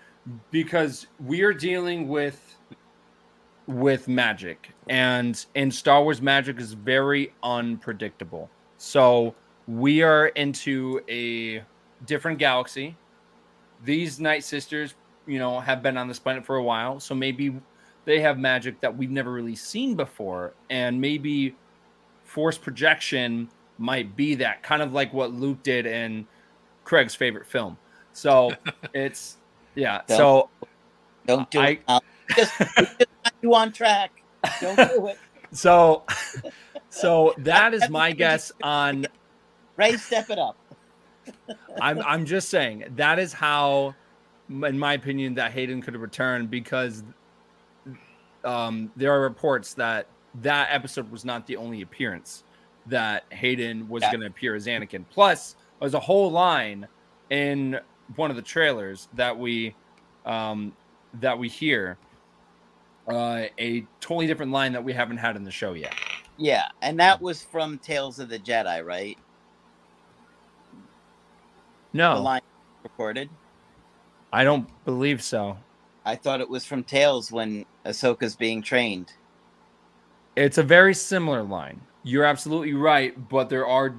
because we are dealing with with magic and in Star Wars magic is very unpredictable. So we are into a different galaxy. These Night Sisters, you know, have been on this planet for a while, so maybe they have magic that we've never really seen before, and maybe force projection might be that kind of like what Luke did in Craig's favorite film. So it's yeah. So Don't do I- it. Now. Just, just got you on track. Don't do it. so so that is my guess on Ray, step it up. I'm I'm just saying that is how, in my opinion, that Hayden could have returned because um, there are reports that that episode was not the only appearance that Hayden was Yeah. going to appear as Anakin. Plus, there's a whole line in one of the trailers that we um, that we hear. Uh, a totally different line that we haven't had in the show yet. Yeah, and that was from Tales of the Jedi, right? The No, line recorded. I don't believe so. I thought it was from Tales when Ahsoka's being trained. It's a very similar line. You're absolutely right, but there are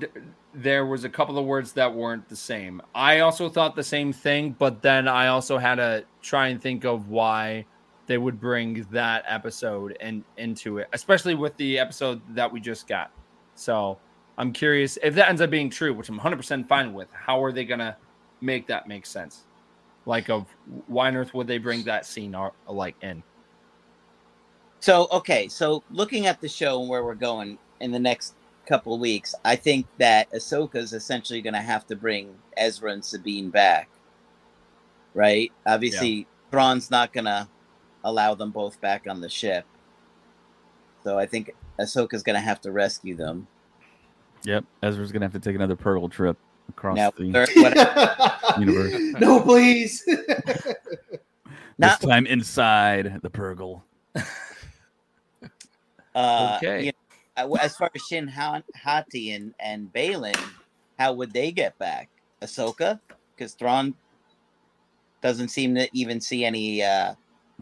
there was a couple of words that weren't the same. I also thought the same thing, but then I also had to try and think of why they would bring that episode and into it, especially with the episode that we just got. So I'm curious if that ends up being true, which I'm 100% fine with. How are they gonna make that make sense? Like, of why on earth would they bring that scene or, like in? So okay, so looking at the show and where we're going in the next couple of weeks, I think that Ahsoka is essentially going to have to bring Ezra and Sabine back, right? Obviously, Thrawn's not going to allow them both back on the ship, so I think Ahsoka's going to have to rescue them. Yep, Ezra's gonna have to take another Purrgil trip across Now, the they're- what- universe. no, please. Not- this time inside the Purrgil. uh, Okay. you know, as far as Shin Hati and and Baylan, how would they get back? Ahsoka, because Thrawn doesn't seem to even see any uh,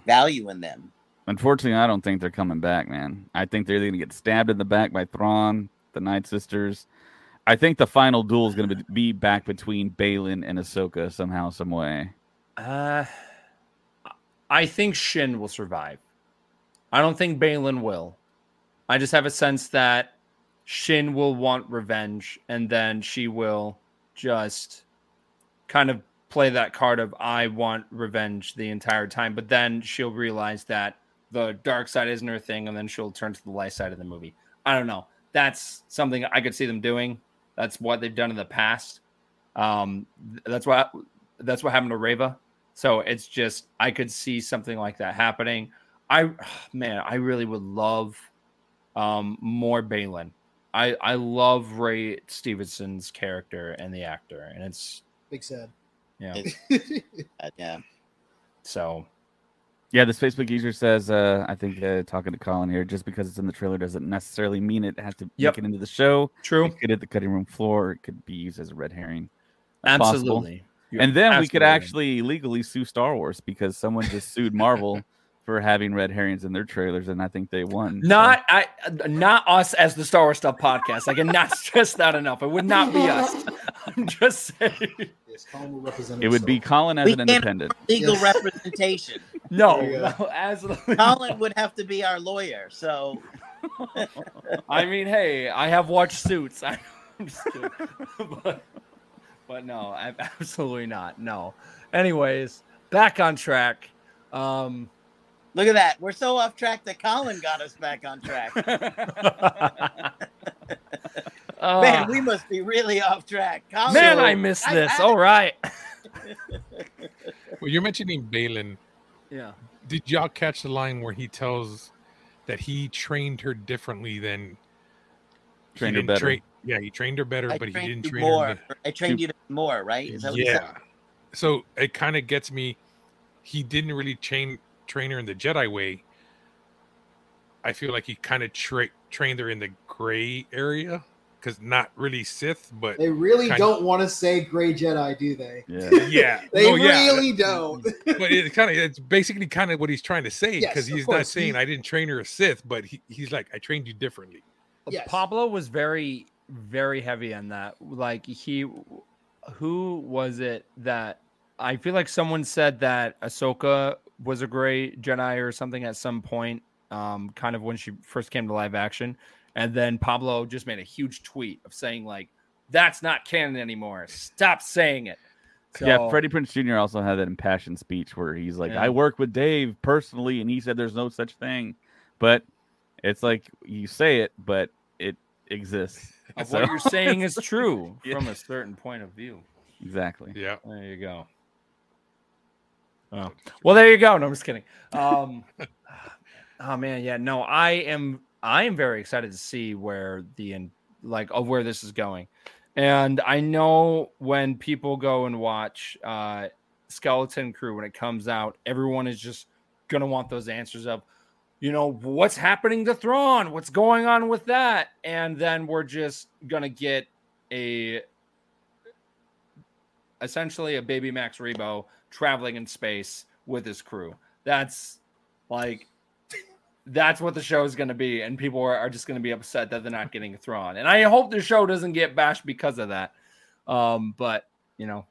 value in them. Unfortunately, I don't think they're coming back, man. I think they're going to get stabbed in the back by Thrawn, the Night Sisters. I think the final duel is going to be back between Baylan and Ahsoka somehow, some way. Uh, I think Shin will survive. I don't think Baylan will. I just have a sense that Shin will want revenge, and then she will just kind of play that card of I want revenge the entire time, but then she'll realize that the dark side isn't her thing, and then she'll turn to the light side of the movie. I don't know. That's something I could see them doing. That's what they've done in the past. Um, that's what that's what happened to Reva. So it's just I could see something like that happening. I man, I really would love um, more Baylan. I I love Ray Stevenson's character and the actor, and it's Big sad. yeah. Uh, yeah. So Yeah, this Facebook user says, uh, I think uh, talking to Colin here, just because it's in the trailer doesn't necessarily mean it has to Yep. make it into the show. true, It could hit the cutting room floor. It could be used as a red herring. That's absolutely. And then we could actually legally sue Star Wars because someone just sued Marvel for having red herrings in their trailers, and I think they won. so- Not I, not us as the Star Wars stuff podcast. I cannot stress that enough. It would not be us. I'm just saying. Yes, Colin will represent it would be. Colin as We an independent. Legal Yes. representation. No, There no absolutely. Colin would have to be our lawyer. So I mean, hey, I have watched Suits. I, I'm just kidding. but, but no, absolutely not. No. Anyways, back on track. Um, look at that. We're so off track that Colin got us back on track. uh, Man, we must be really off track. Colin, man, I missed I- this. I- All right. Well, you're mentioning Baylan. Yeah. Did y'all catch the line where he tells that he trained her differently than he Trained her better. train- yeah, he trained her better, I but he didn't train more. her. the- I trained you more, right? Is that what yeah. So it kind of gets me. He didn't really train train her in the Jedi way. I feel like he kind of tra- trained her in the gray area because not really Sith, but They really don't want to say Gray Jedi, do they? Yeah. yeah, They well, yeah, really don't. but it's kind of it's basically kind of what he's trying to say because of he's not saying he- I didn't train her a Sith, but he, he's like I trained you differently. Yes. Pablo was very, very heavy on that. Like he, who was it that I feel like someone said that Ahsoka was a Gray Jedi or something at some point, um, kind of when she first came to live action, and then Pablo just made a huge tweet of saying like, "That's not canon anymore. Stop saying it." yeah, So- Freddie Prinze Jr. also had that impassioned speech where he's like, Yeah. "I work with Dave personally," and he said there's no such thing, but it's like you say it, but it exists. Of So- what you're saying is true Yeah. from a certain point of view. exactly. Yeah, There you go. Oh. Well, there you go. No, I'm just kidding. Um, oh man, yeah, no, I am. I am very excited to see where the like of where this is going, and I know when people go and watch uh, Skeleton Crew when it comes out, everyone is just gonna want those answers of, you know, what's happening to Thrawn, what's going on with that, and then we're just gonna get a essentially a baby Max Rebo traveling in space with his crew. That's like that's what the show is going to be, and people are, are just going to be upset that they're not getting Thrawn. And I hope the show doesn't get bashed because of that. Um, but you know,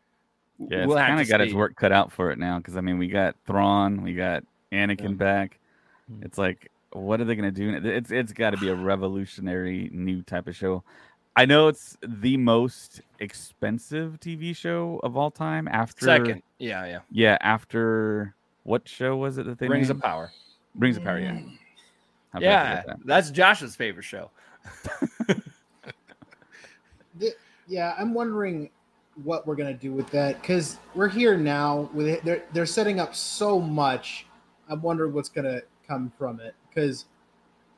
Yeah, it's we'll have kind of got its see. work cut out for it now because I mean, we got Thrawn, we got Anakin Yeah. back. Mhm. It's like, what are they gonna do? It's it's got to be a revolutionary new type of show. I know it's the most expensive TV show of all time. After Second, yeah, yeah, yeah, after what show was it that they Rings of? Power. Rings of Power? Yeah, How Yeah, forget that? that's Josh's favorite show. Yeah, I'm wondering what we're gonna do with that because we're here now. With it, they're they're setting up so much. I'm wondering what's gonna come from it because,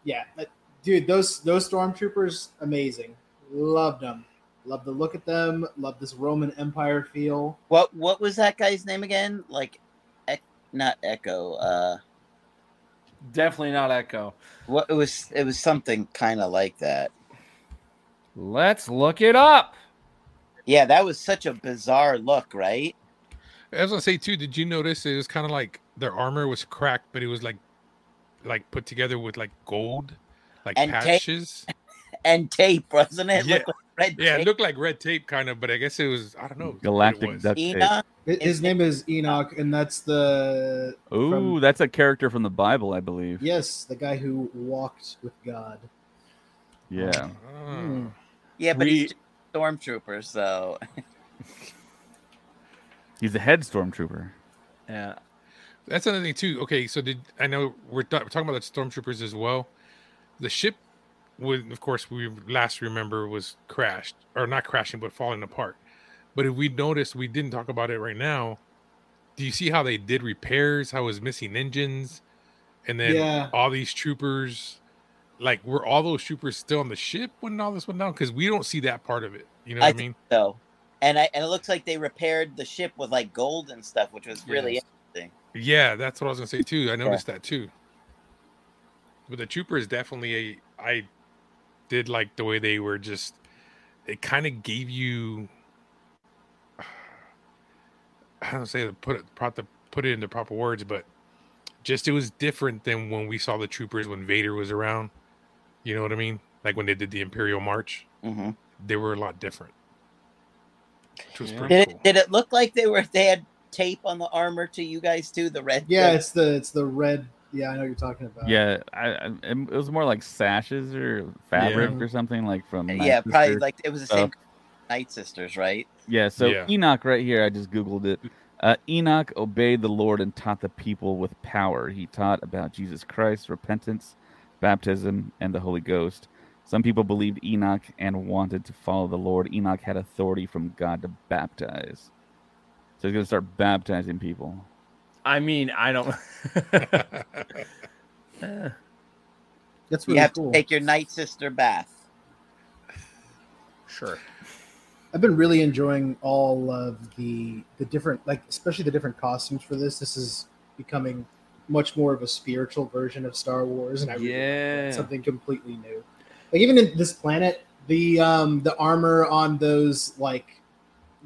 yeah, like, dude, those those stormtroopers, amazing. Loved them. Love the look at them. Love this Roman Empire feel. What what was that guy's name again? Like, Ec- not Echo. Uh, Definitely not Echo. what it was? It was something kind of like that. Let's look it up. Yeah, that was such a bizarre look, right? I was gonna say too. Did you notice it was kind of like their armor was cracked, but it was like like put together with like gold, like And tape. patches. And tape, wasn't it? Yeah. Looked like red Yeah, it looked like red tape kind of, but I guess it was I don't know what it Galactic duct tape. Enoch. His, his name is Enoch, and that's the Ooh, from- that's a character from the Bible, I believe. yes, the guy who walked with God. Yeah. Ah. Yeah, but We- he's a stormtrooper, so He's a head stormtrooper. Yeah. That's another thing too. Okay, so did I know we're, ta- we're talking about the stormtroopers as well? The ship, would of course we last remember was crashed or not crashing but falling apart. But if we noticed, we didn't talk about it right now. Do you see how they did repairs? How it was missing engines, and then Yeah. all these troopers, like were all those troopers still on the ship when all this went down? Because we don't see that part of it. You know what I, I mean? so. And I and it looks like they repaired the ship with like gold and stuff, which was really Yes. interesting. Yeah, that's what I was gonna say too. I noticed that too. But the trooper is definitely a. I did like the way they were just. It kind of gave you. I don't say to put it pro- to put it into proper words, but just it was different than when we saw the troopers when Vader was around. You know what I mean? Like when they did the Imperial March, hmm they were a lot different. Which was Yeah. pretty Did cool. it, did it look like they were they had tape on the armor to you guys too? The red. Yeah, tape? it's the it's the red. Yeah, I know what you're talking about. Yeah, I, I, it was more like sashes or fabric Yeah. or something like from. yeah, Night probably Sister. like it was the stuff. same Night Sisters, right? Yeah, so Yeah. Enoch right here, I just Googled it. Uh, Enoch obeyed the Lord and taught the people with power. He taught about Jesus Christ, repentance, baptism, and the Holy Ghost. Some people believed Enoch and wanted to follow the Lord. Enoch had authority from God to baptize. So he's going to start baptizing people. I mean, I don't. That's You have cool. to take your Night Sister bath. sure. I've been really enjoying all of the the different like especially the different costumes for this. This is becoming much more of a spiritual version of Star Wars, and I really like. Yeah. something completely new. Like even in this planet, the um the armor on those like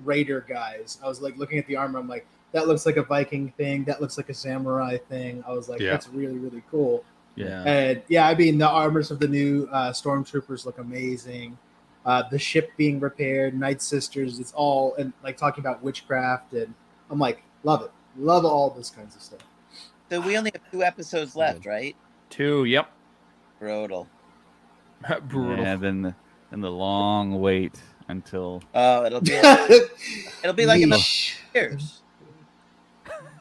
raider guys, I was like looking at the armor. I'm like, that looks like a Viking thing. That looks like a samurai thing. I was like, Yeah. that's really really cool. Yeah. And yeah, I mean the armors of the new uh, stormtroopers look amazing. Uh, the ship being repaired, Night Sisters, it's all and like talking about witchcraft, and I'm like, love it, love all this kinds of stuff. So we only have two episodes left, right? Two. Yep. Brutal. Brutal. Yeah, then the, then the long wait until Oh, it'll be it'll be like another Yeesh. years.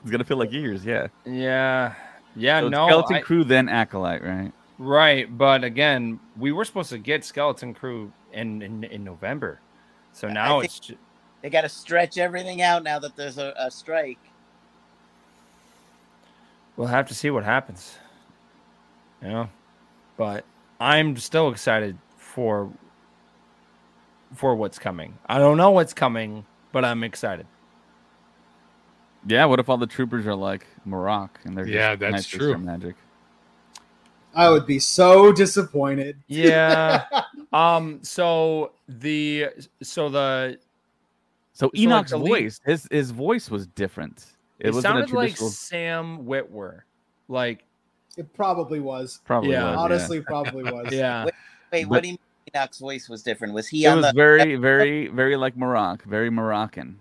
it's going to feel like years. Yeah. Yeah. Yeah. So no. Skeleton I- Crew, then Acolyte, right? right. But again, we were supposed to get Skeleton Crew in in, in November, so now think- it's ju- They got to stretch everything out now that there's a, a strike. we'll have to see what happens. You know, but I'm still excited for for what's coming. I don't know what's coming, but I'm excited. Yeah, what if all the troopers are like Marrok and they're Yeah, just that's Night true. magic? I would be so disappointed. Yeah. um. So the so the So Enoch's the lead- voice, his his voice was different. It, it, wasn't a sounded like. Sam Witwer. Like It probably was. probably yeah. was, yeah. Honestly, probably was. yeah. Wait, But- what do you mean Enoch's voice was different? Was he It on was the very, very, very like Marrok, very Moroccan.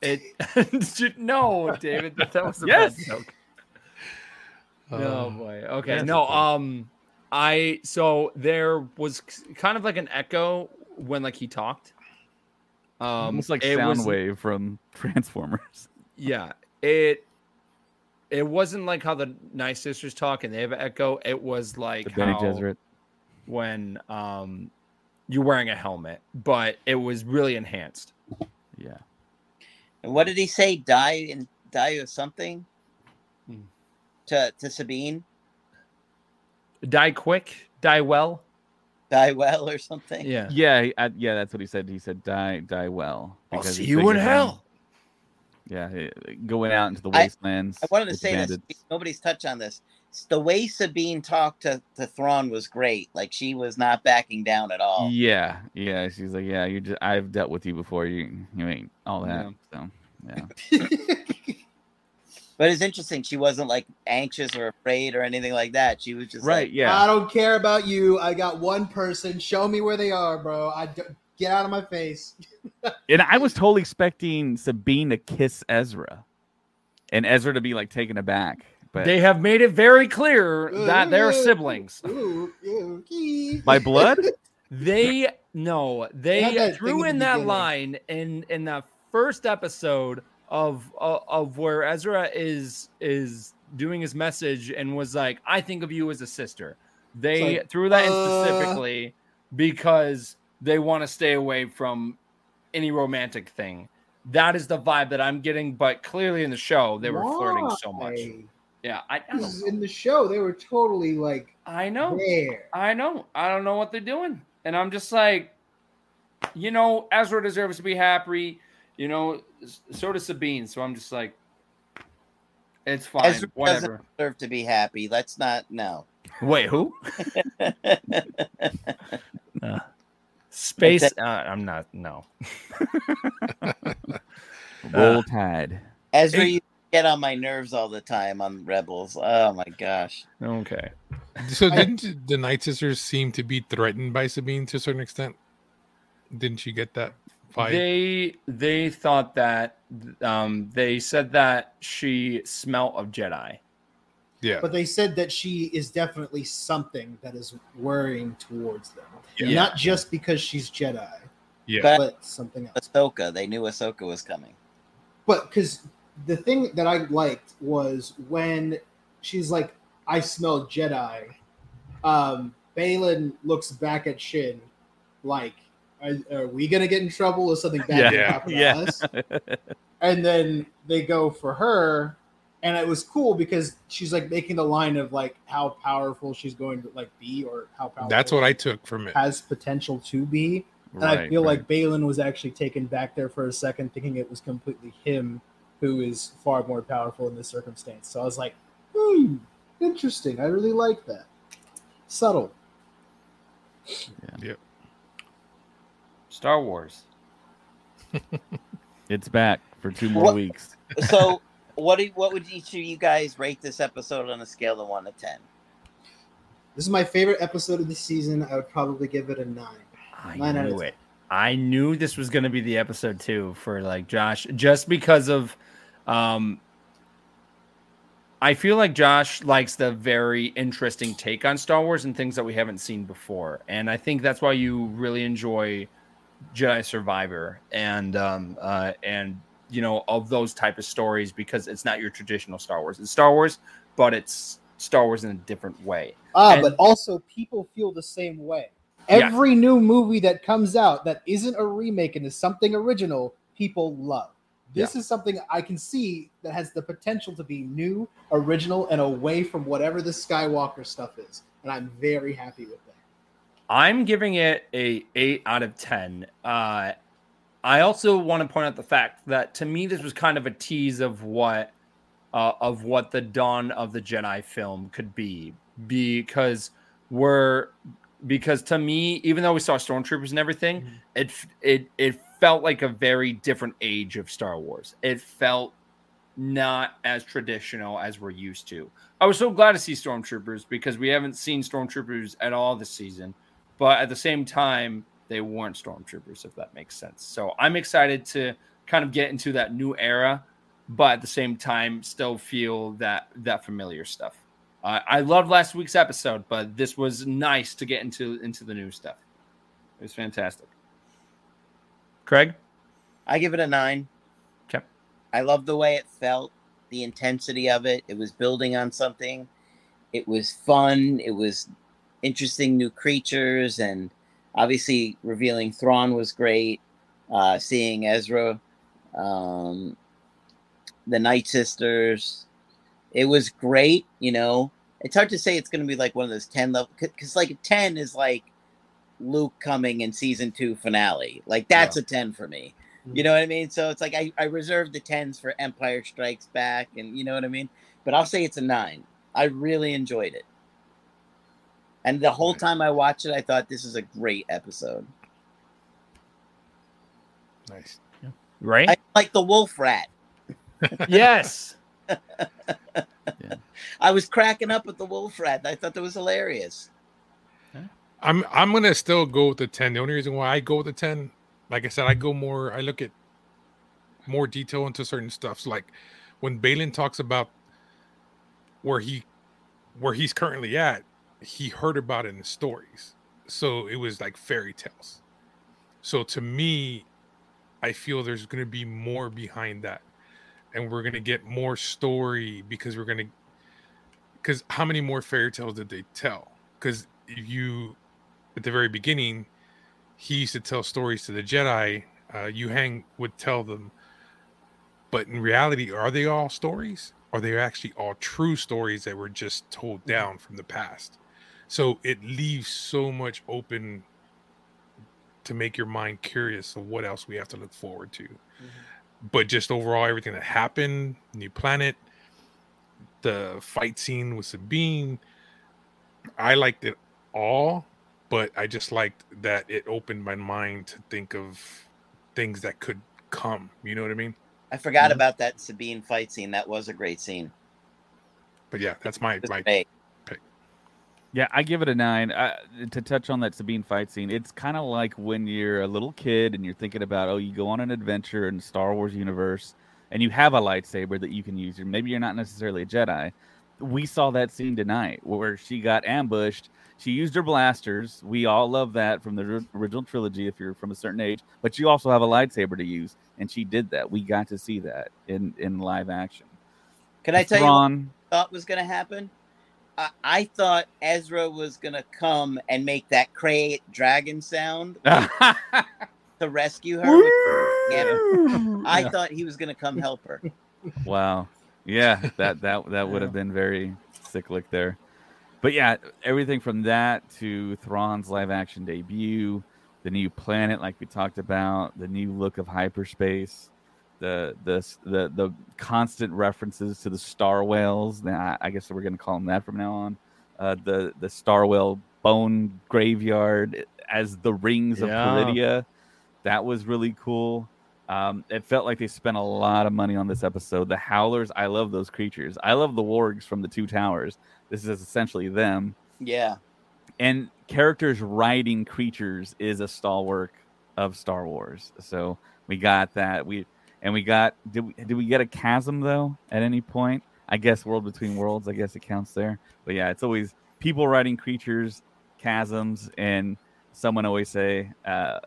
It no, David, that, that was a Yes. bad joke. Uh, No boy. Okay. That's no. Um. I so there was kind of like an echo when like he talked. Um, Almost like it was- Soundwave from Transformers. Yeah. It. It wasn't like how the Nice Sisters talk and they have an echo. It was The like Bene how Gesserit. when um you're wearing a helmet, but it was really enhanced. Yeah. What did he say? Die and die or something? Hmm. To to Sabine, Die quick, die well. die well or something. Yeah. Yeah, he- uh, yeah, that's what he said. He said, "Die, die well." I'll see he you in figured, hell. Yeah, going out into the wastelands. I wanted to with say this. Nobody's touched on this. The way Sabine talked to, to Thrawn was great. Like she was not backing down at all. Yeah, yeah. She's like, "Yeah, you just I've dealt with you before. You you ain't all that." So yeah, But it's interesting. She wasn't like anxious or afraid or anything like that. She was just right. like, Yeah, I don't care about you. I got one person. Show me where they are, bro. I d- get out of my face. and I was totally expecting Sabine to kiss Ezra, and Ezra to be like taken aback but They have made it very clear that they're siblings. Ooh, ooh, by blood. They no, they had threw in in that line in in that first episode of uh, of where Ezra is is doing his message and was like, "I think of you as a sister." They like, threw that in uh, specifically because they want to stay away from any romantic thing. That is the vibe that I'm getting, but clearly in the show they were flirting so much. Why? Yeah, I, I, Because don't in the show they were totally like I know. there. I know. I don't know what they're doing. And I'm just like, you know, Ezra deserves to be happy. You know, so does Sabine. So I'm just like, it's fine. Ezra whatever. doesn't deserve to be happy. Let's not. No. Wait, who? Space. Uh, I'm not. No. Roll Tide. Ezra, you get on my nerves all the time on Rebels. Oh my gosh. Okay. So didn't the Night Sisters seem to be threatened by Sabine to a certain extent? Didn't you get that vibe? They they thought that um they said that she smelt of Jedi. yeah. But they said that she is definitely something that is worrying towards them. Yeah. Not just because she's Jedi, yeah. But but something else. Ahsoka, they knew Ahsoka was coming. But because the thing that I liked was when she's like, I smell Jedi. Um, Baylan looks back at Shin like, are, are we going to get in trouble or something bad Yeah. gonna happen to Yeah. us? and then they go for her and it was cool because she's like making the line of like how powerful she's going to like be or how powerful That's what I took from it. has potential to be and I feel right. like Baylan was actually taken back there for a second, thinking it was completely him who is far more powerful in this circumstance. So I was like, hmm, interesting. I really like that. Subtle. Yeah. Star Wars. it's back for two more What- weeks. So, what do what would each of you guys rate this episode on a scale of one to ten? This is my favorite episode of the season. I would probably give it a nine. I Nine out of knew it. I knew this was going to be the episode too for like Josh, just because of, um, I feel like Josh likes the very interesting take on Star Wars and things that we haven't seen before, and I think that's why you really enjoy Jedi Survivor and um uh and you know of those type of stories because it's not your traditional Star Wars. It's Star Wars, but it's Star Wars in a different way. Ah, And- but also people feel the same way. Yeah. Every new movie that comes out that isn't a remake and is something original, people love. This is something I can see that has the potential to be new, original, and away from whatever the Skywalker stuff is. And I'm very happy with that. I'm giving it a eight out of ten. Uh, I also want to point out the fact that to me this was kind of a tease of what uh, of what the Dawn of the Jedi film could be, because we're because to me, even though we saw stormtroopers and everything, it it it felt like a very different age of Star Wars. It felt not as traditional as we're used to. I was so glad to see stormtroopers because we haven't seen stormtroopers at all this season, but at the same time, they weren't stormtroopers, if that makes sense. So I'm excited to kind of get into that new era, but at the same time, still feel that that familiar stuff. Uh, I loved last week's episode, but this was nice to get into into the new stuff. It was fantastic. Craig, I give it a nine. Okay. I love the way it felt, the intensity of it. It was building on something. It was fun. It was interesting new creatures, and obviously revealing Thrawn was great. Uh, seeing Ezra, um, the Night Sisters, it was great. You know, it's hard to say it's going to be like one of those ten level because like ten is like Luke coming in season two finale. Like that's a ten for me. You mm. know what I mean? So it's like I, I reserve the tens for Empire Strikes Back, and you know what I mean. But I'll say it's a nine. I really enjoyed it, and the whole time I watched it, I thought this is a great episode. Nice. right? I like the Wolf Rat. yes. I was cracking up with the Wolf Rat. I thought that was hilarious. I'm I'm gonna still go with the ten. The only reason why I go with the ten, like I said, I go more. I look at more detail into certain stuff. So like when Balin talks about where he where he's currently at, he heard about it in the stories. So it was like fairy tales. So to me, I feel there's to be more behind that. And we're to get more story because we're to because how many more fairy tales did they tell? Because you at the very beginning, he used to tell stories to the Jedi. Uh, Huyang would tell them, but in reality, are they all stories? Are they actually all true stories that were just told Mm-hmm. down from the past? So it leaves so much open to make your mind curious of what else we have to look forward to. But just overall, everything that happened, new planet, the fight scene with Sabine, I liked it all, but I just liked that it opened my mind to think of things that could come. You know what I mean? I forgot Mm-hmm. about that Sabine fight scene. That was a great scene. But yeah, that's my It was my great. Yeah, I give it a nine. Uh, to touch on that Sabine fight scene, it's kind of like when you're a little kid and you're thinking about, oh, you go on an adventure in the Star Wars universe and you have a lightsaber that you can use. Or maybe you're not necessarily a Jedi. We saw that scene tonight where she got ambushed. She used her blasters. We all love that from the original trilogy if you're from a certain age. But you also have a lightsaber to use, and she did that. We got to see that in in live action. Can I tell you what I thought was going to happen? I, I thought Ezra was going to come and make that krayt dragon sound to rescue her. Yeah. I Yeah. thought he was going to come help her. Wow. Yeah, that that that would have been very cyclic there. But yeah, everything from that to Thrawn's live action debut, the new planet like we talked about, the new look of hyperspace, the the the the constant references to the star whales. Now, I guess we're going to call them that from now on. Uh, the the star whale bone graveyard as the rings of Yeah. Peridea. That was really cool. Um, it felt like they spent a lot of money on this episode. The Howlers, I love those creatures. I love the wargs from the Two Towers. This is essentially them. Yeah. And characters riding creatures is a stalwart of Star Wars. So we got that. We and we got did we, did we get a chasm though at any point? I guess World Between Worlds. I guess it counts there. But yeah, it's always people riding creatures, chasms, and someone always say, uh,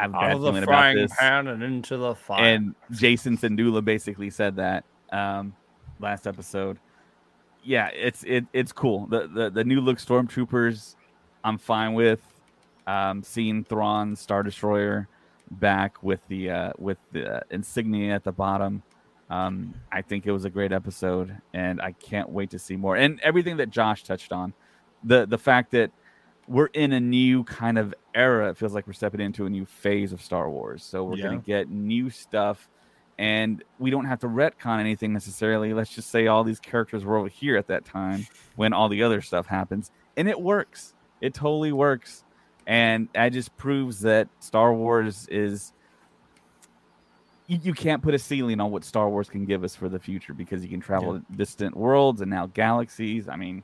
"I've Out of the frying this." pan and into the fire. and Jason Sandula basically said that um, last episode. Yeah, it's it it's cool. The the, the new look stormtroopers, I'm fine with. Um, seeing Thrawn Star Destroyer back with the uh, with the insignia at the bottom. Um, I think it was a great episode, and I can't wait to see more. And everything that Josh touched on, the the fact that we're in a new kind of era. It feels like we're stepping into a new phase of Star Wars. So we're Yeah. going to get new stuff, and we don't have to retcon anything necessarily. Let's just say all these characters were over here at that time when all the other stuff happens, and it works. It totally works, and that just proves that Star Wars is. You, you can't put a ceiling on what Star Wars can give us for the future because you can travel to distant worlds and now galaxies. I mean,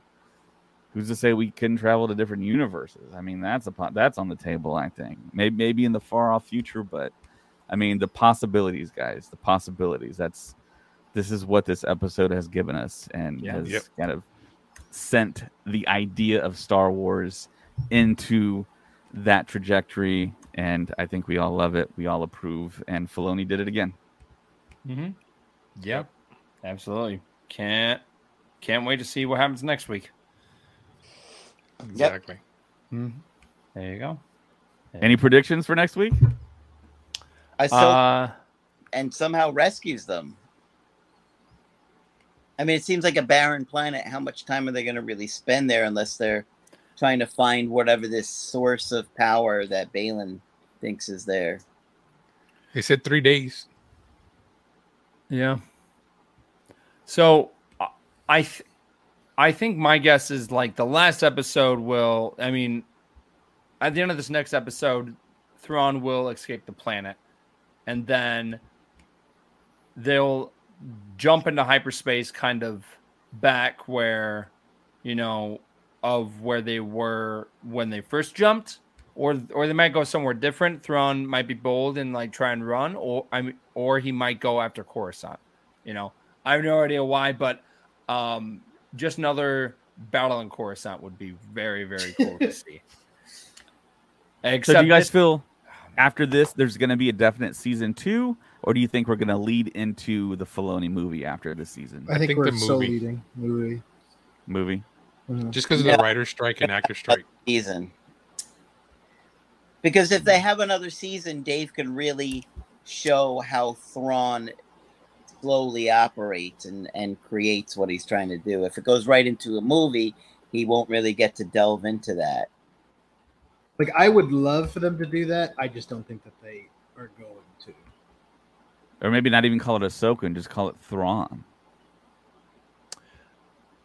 who's to say we couldn't travel to different universes? I mean, that's a po- that's on the table. I think maybe maybe in the far off future, but I mean the possibilities, guys, the possibilities. That's this is what this episode has given us and Yeah. has Yep. kind of sent the idea of Star Wars into that trajectory. And I think we all love it. We all approve. And Filoni did it again. Mm-hmm. Yep, absolutely. Can't can't wait to see what happens next week. Exactly. There you go. Any predictions for next week? I still Uh, and somehow rescues them. I mean, it seems like a barren planet. How much time are they going to really spend there unless they're trying to find whatever this source of power that Baylan thinks is there? They said three days. yeah. So I th- I think my guess is like the last episode will. I mean, at the end of this next episode, Thrawn will escape the planet, and then they'll jump into hyperspace, kind of back where, you know, of where they were when they first jumped, or or they might go somewhere different. Thrawn might be bold and like try and run, or I mean, or he might go after Coruscant. You know, I have no idea why, but um, just another battle in Coruscant would be very very cool to see. So do you guys this- feel after this there's going to be a definite season two, or do you think we're going to lead into the Filoni movie after this season I think, think we're the so movie. leading movie. movie? Mhm. Just because of Yeah. the writer's strike and actor strike. season. Because if they have another season, Dave can really show how Thrawn slowly operates and, and creates what he's trying to do. If it goes right into a movie, he won't really get to delve into that. Like I would love for them to do that. I just don't think that they are going to. Or maybe not even call it Ahsoka and just call it Thrawn.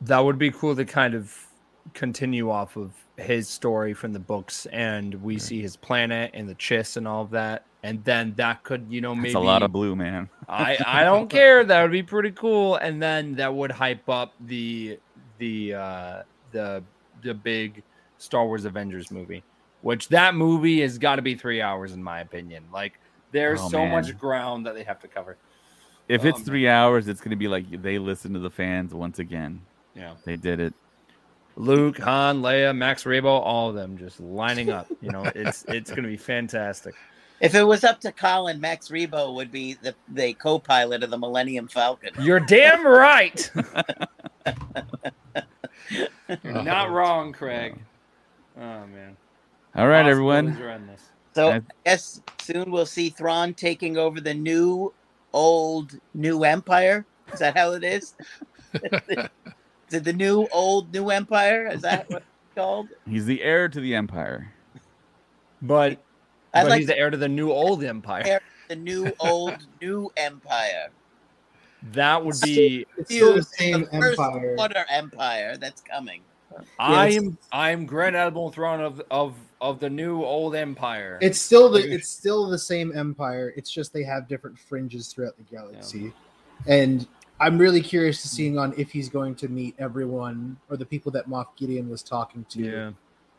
that would be cool to kind of continue off of his story from the books and we see his planet and the chiss and all of that and then that could you know maybe It's a lot of blue, man. I I don't care that would be pretty cool and then that would hype up the the uh the the big Star Wars Avengers movie which that movie has got to be 3 hours in my opinion like there's Oh, so man. much ground that they have to cover If it's Um, three hours, it's going to be like they listen to the fans once again. yeah They did it. Luke, Han, Leia, Max Rebo, all of them just lining up. You know, it's it's gonna be fantastic. If it was up to Colin, Max Rebo would be the, the co-pilot of the Millennium Falcon. You're damn right. You're Oh, not wrong, Craig. Oh man. All right, everyone. Possibilities. So I- I guess soon we'll see Thrawn taking over the new, old, new empire. Is that how it is? is it the new, old, new empire? Is that what it's called? He's the heir to the Empire. But, but like he's the heir to the new old empire. Heir- the new, old, new empire. That would be. Still the The same first empire. order empire that's coming. I Yes. am. I am Grand Admiral Thrawn of of of the new old empire. It's still the it's still the same empire. It's just they have different fringes throughout the galaxy. And I'm really curious to seeing on if he's going to meet everyone or the people that Moff Gideon was talking to yeah.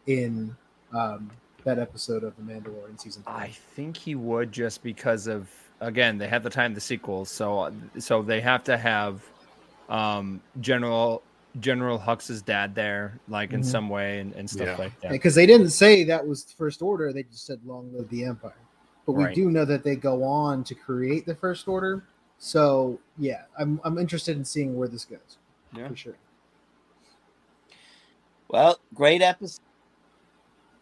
in um, that episode of The Mandalorian season three. I think he would just because of again they have the time the sequels, so so they have to have um General General Hux's dad there, like in Mhm. some way and, and stuff Yeah. like that. because they didn't say that was the first order they just said long live the empire but we Right. do know that they go on to create the first order so yeah i'm, I'm interested in seeing where this goes Yeah. for sure Well, great episode.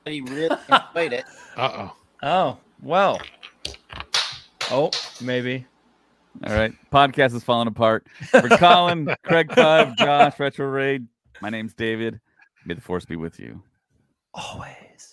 You really enjoyed it. Uh oh. Oh well. Oh, maybe. All right. Podcast is falling apart. For Colin, Craig Pub, Josh, Retro Raid, my name's David. May the force be with you. Always.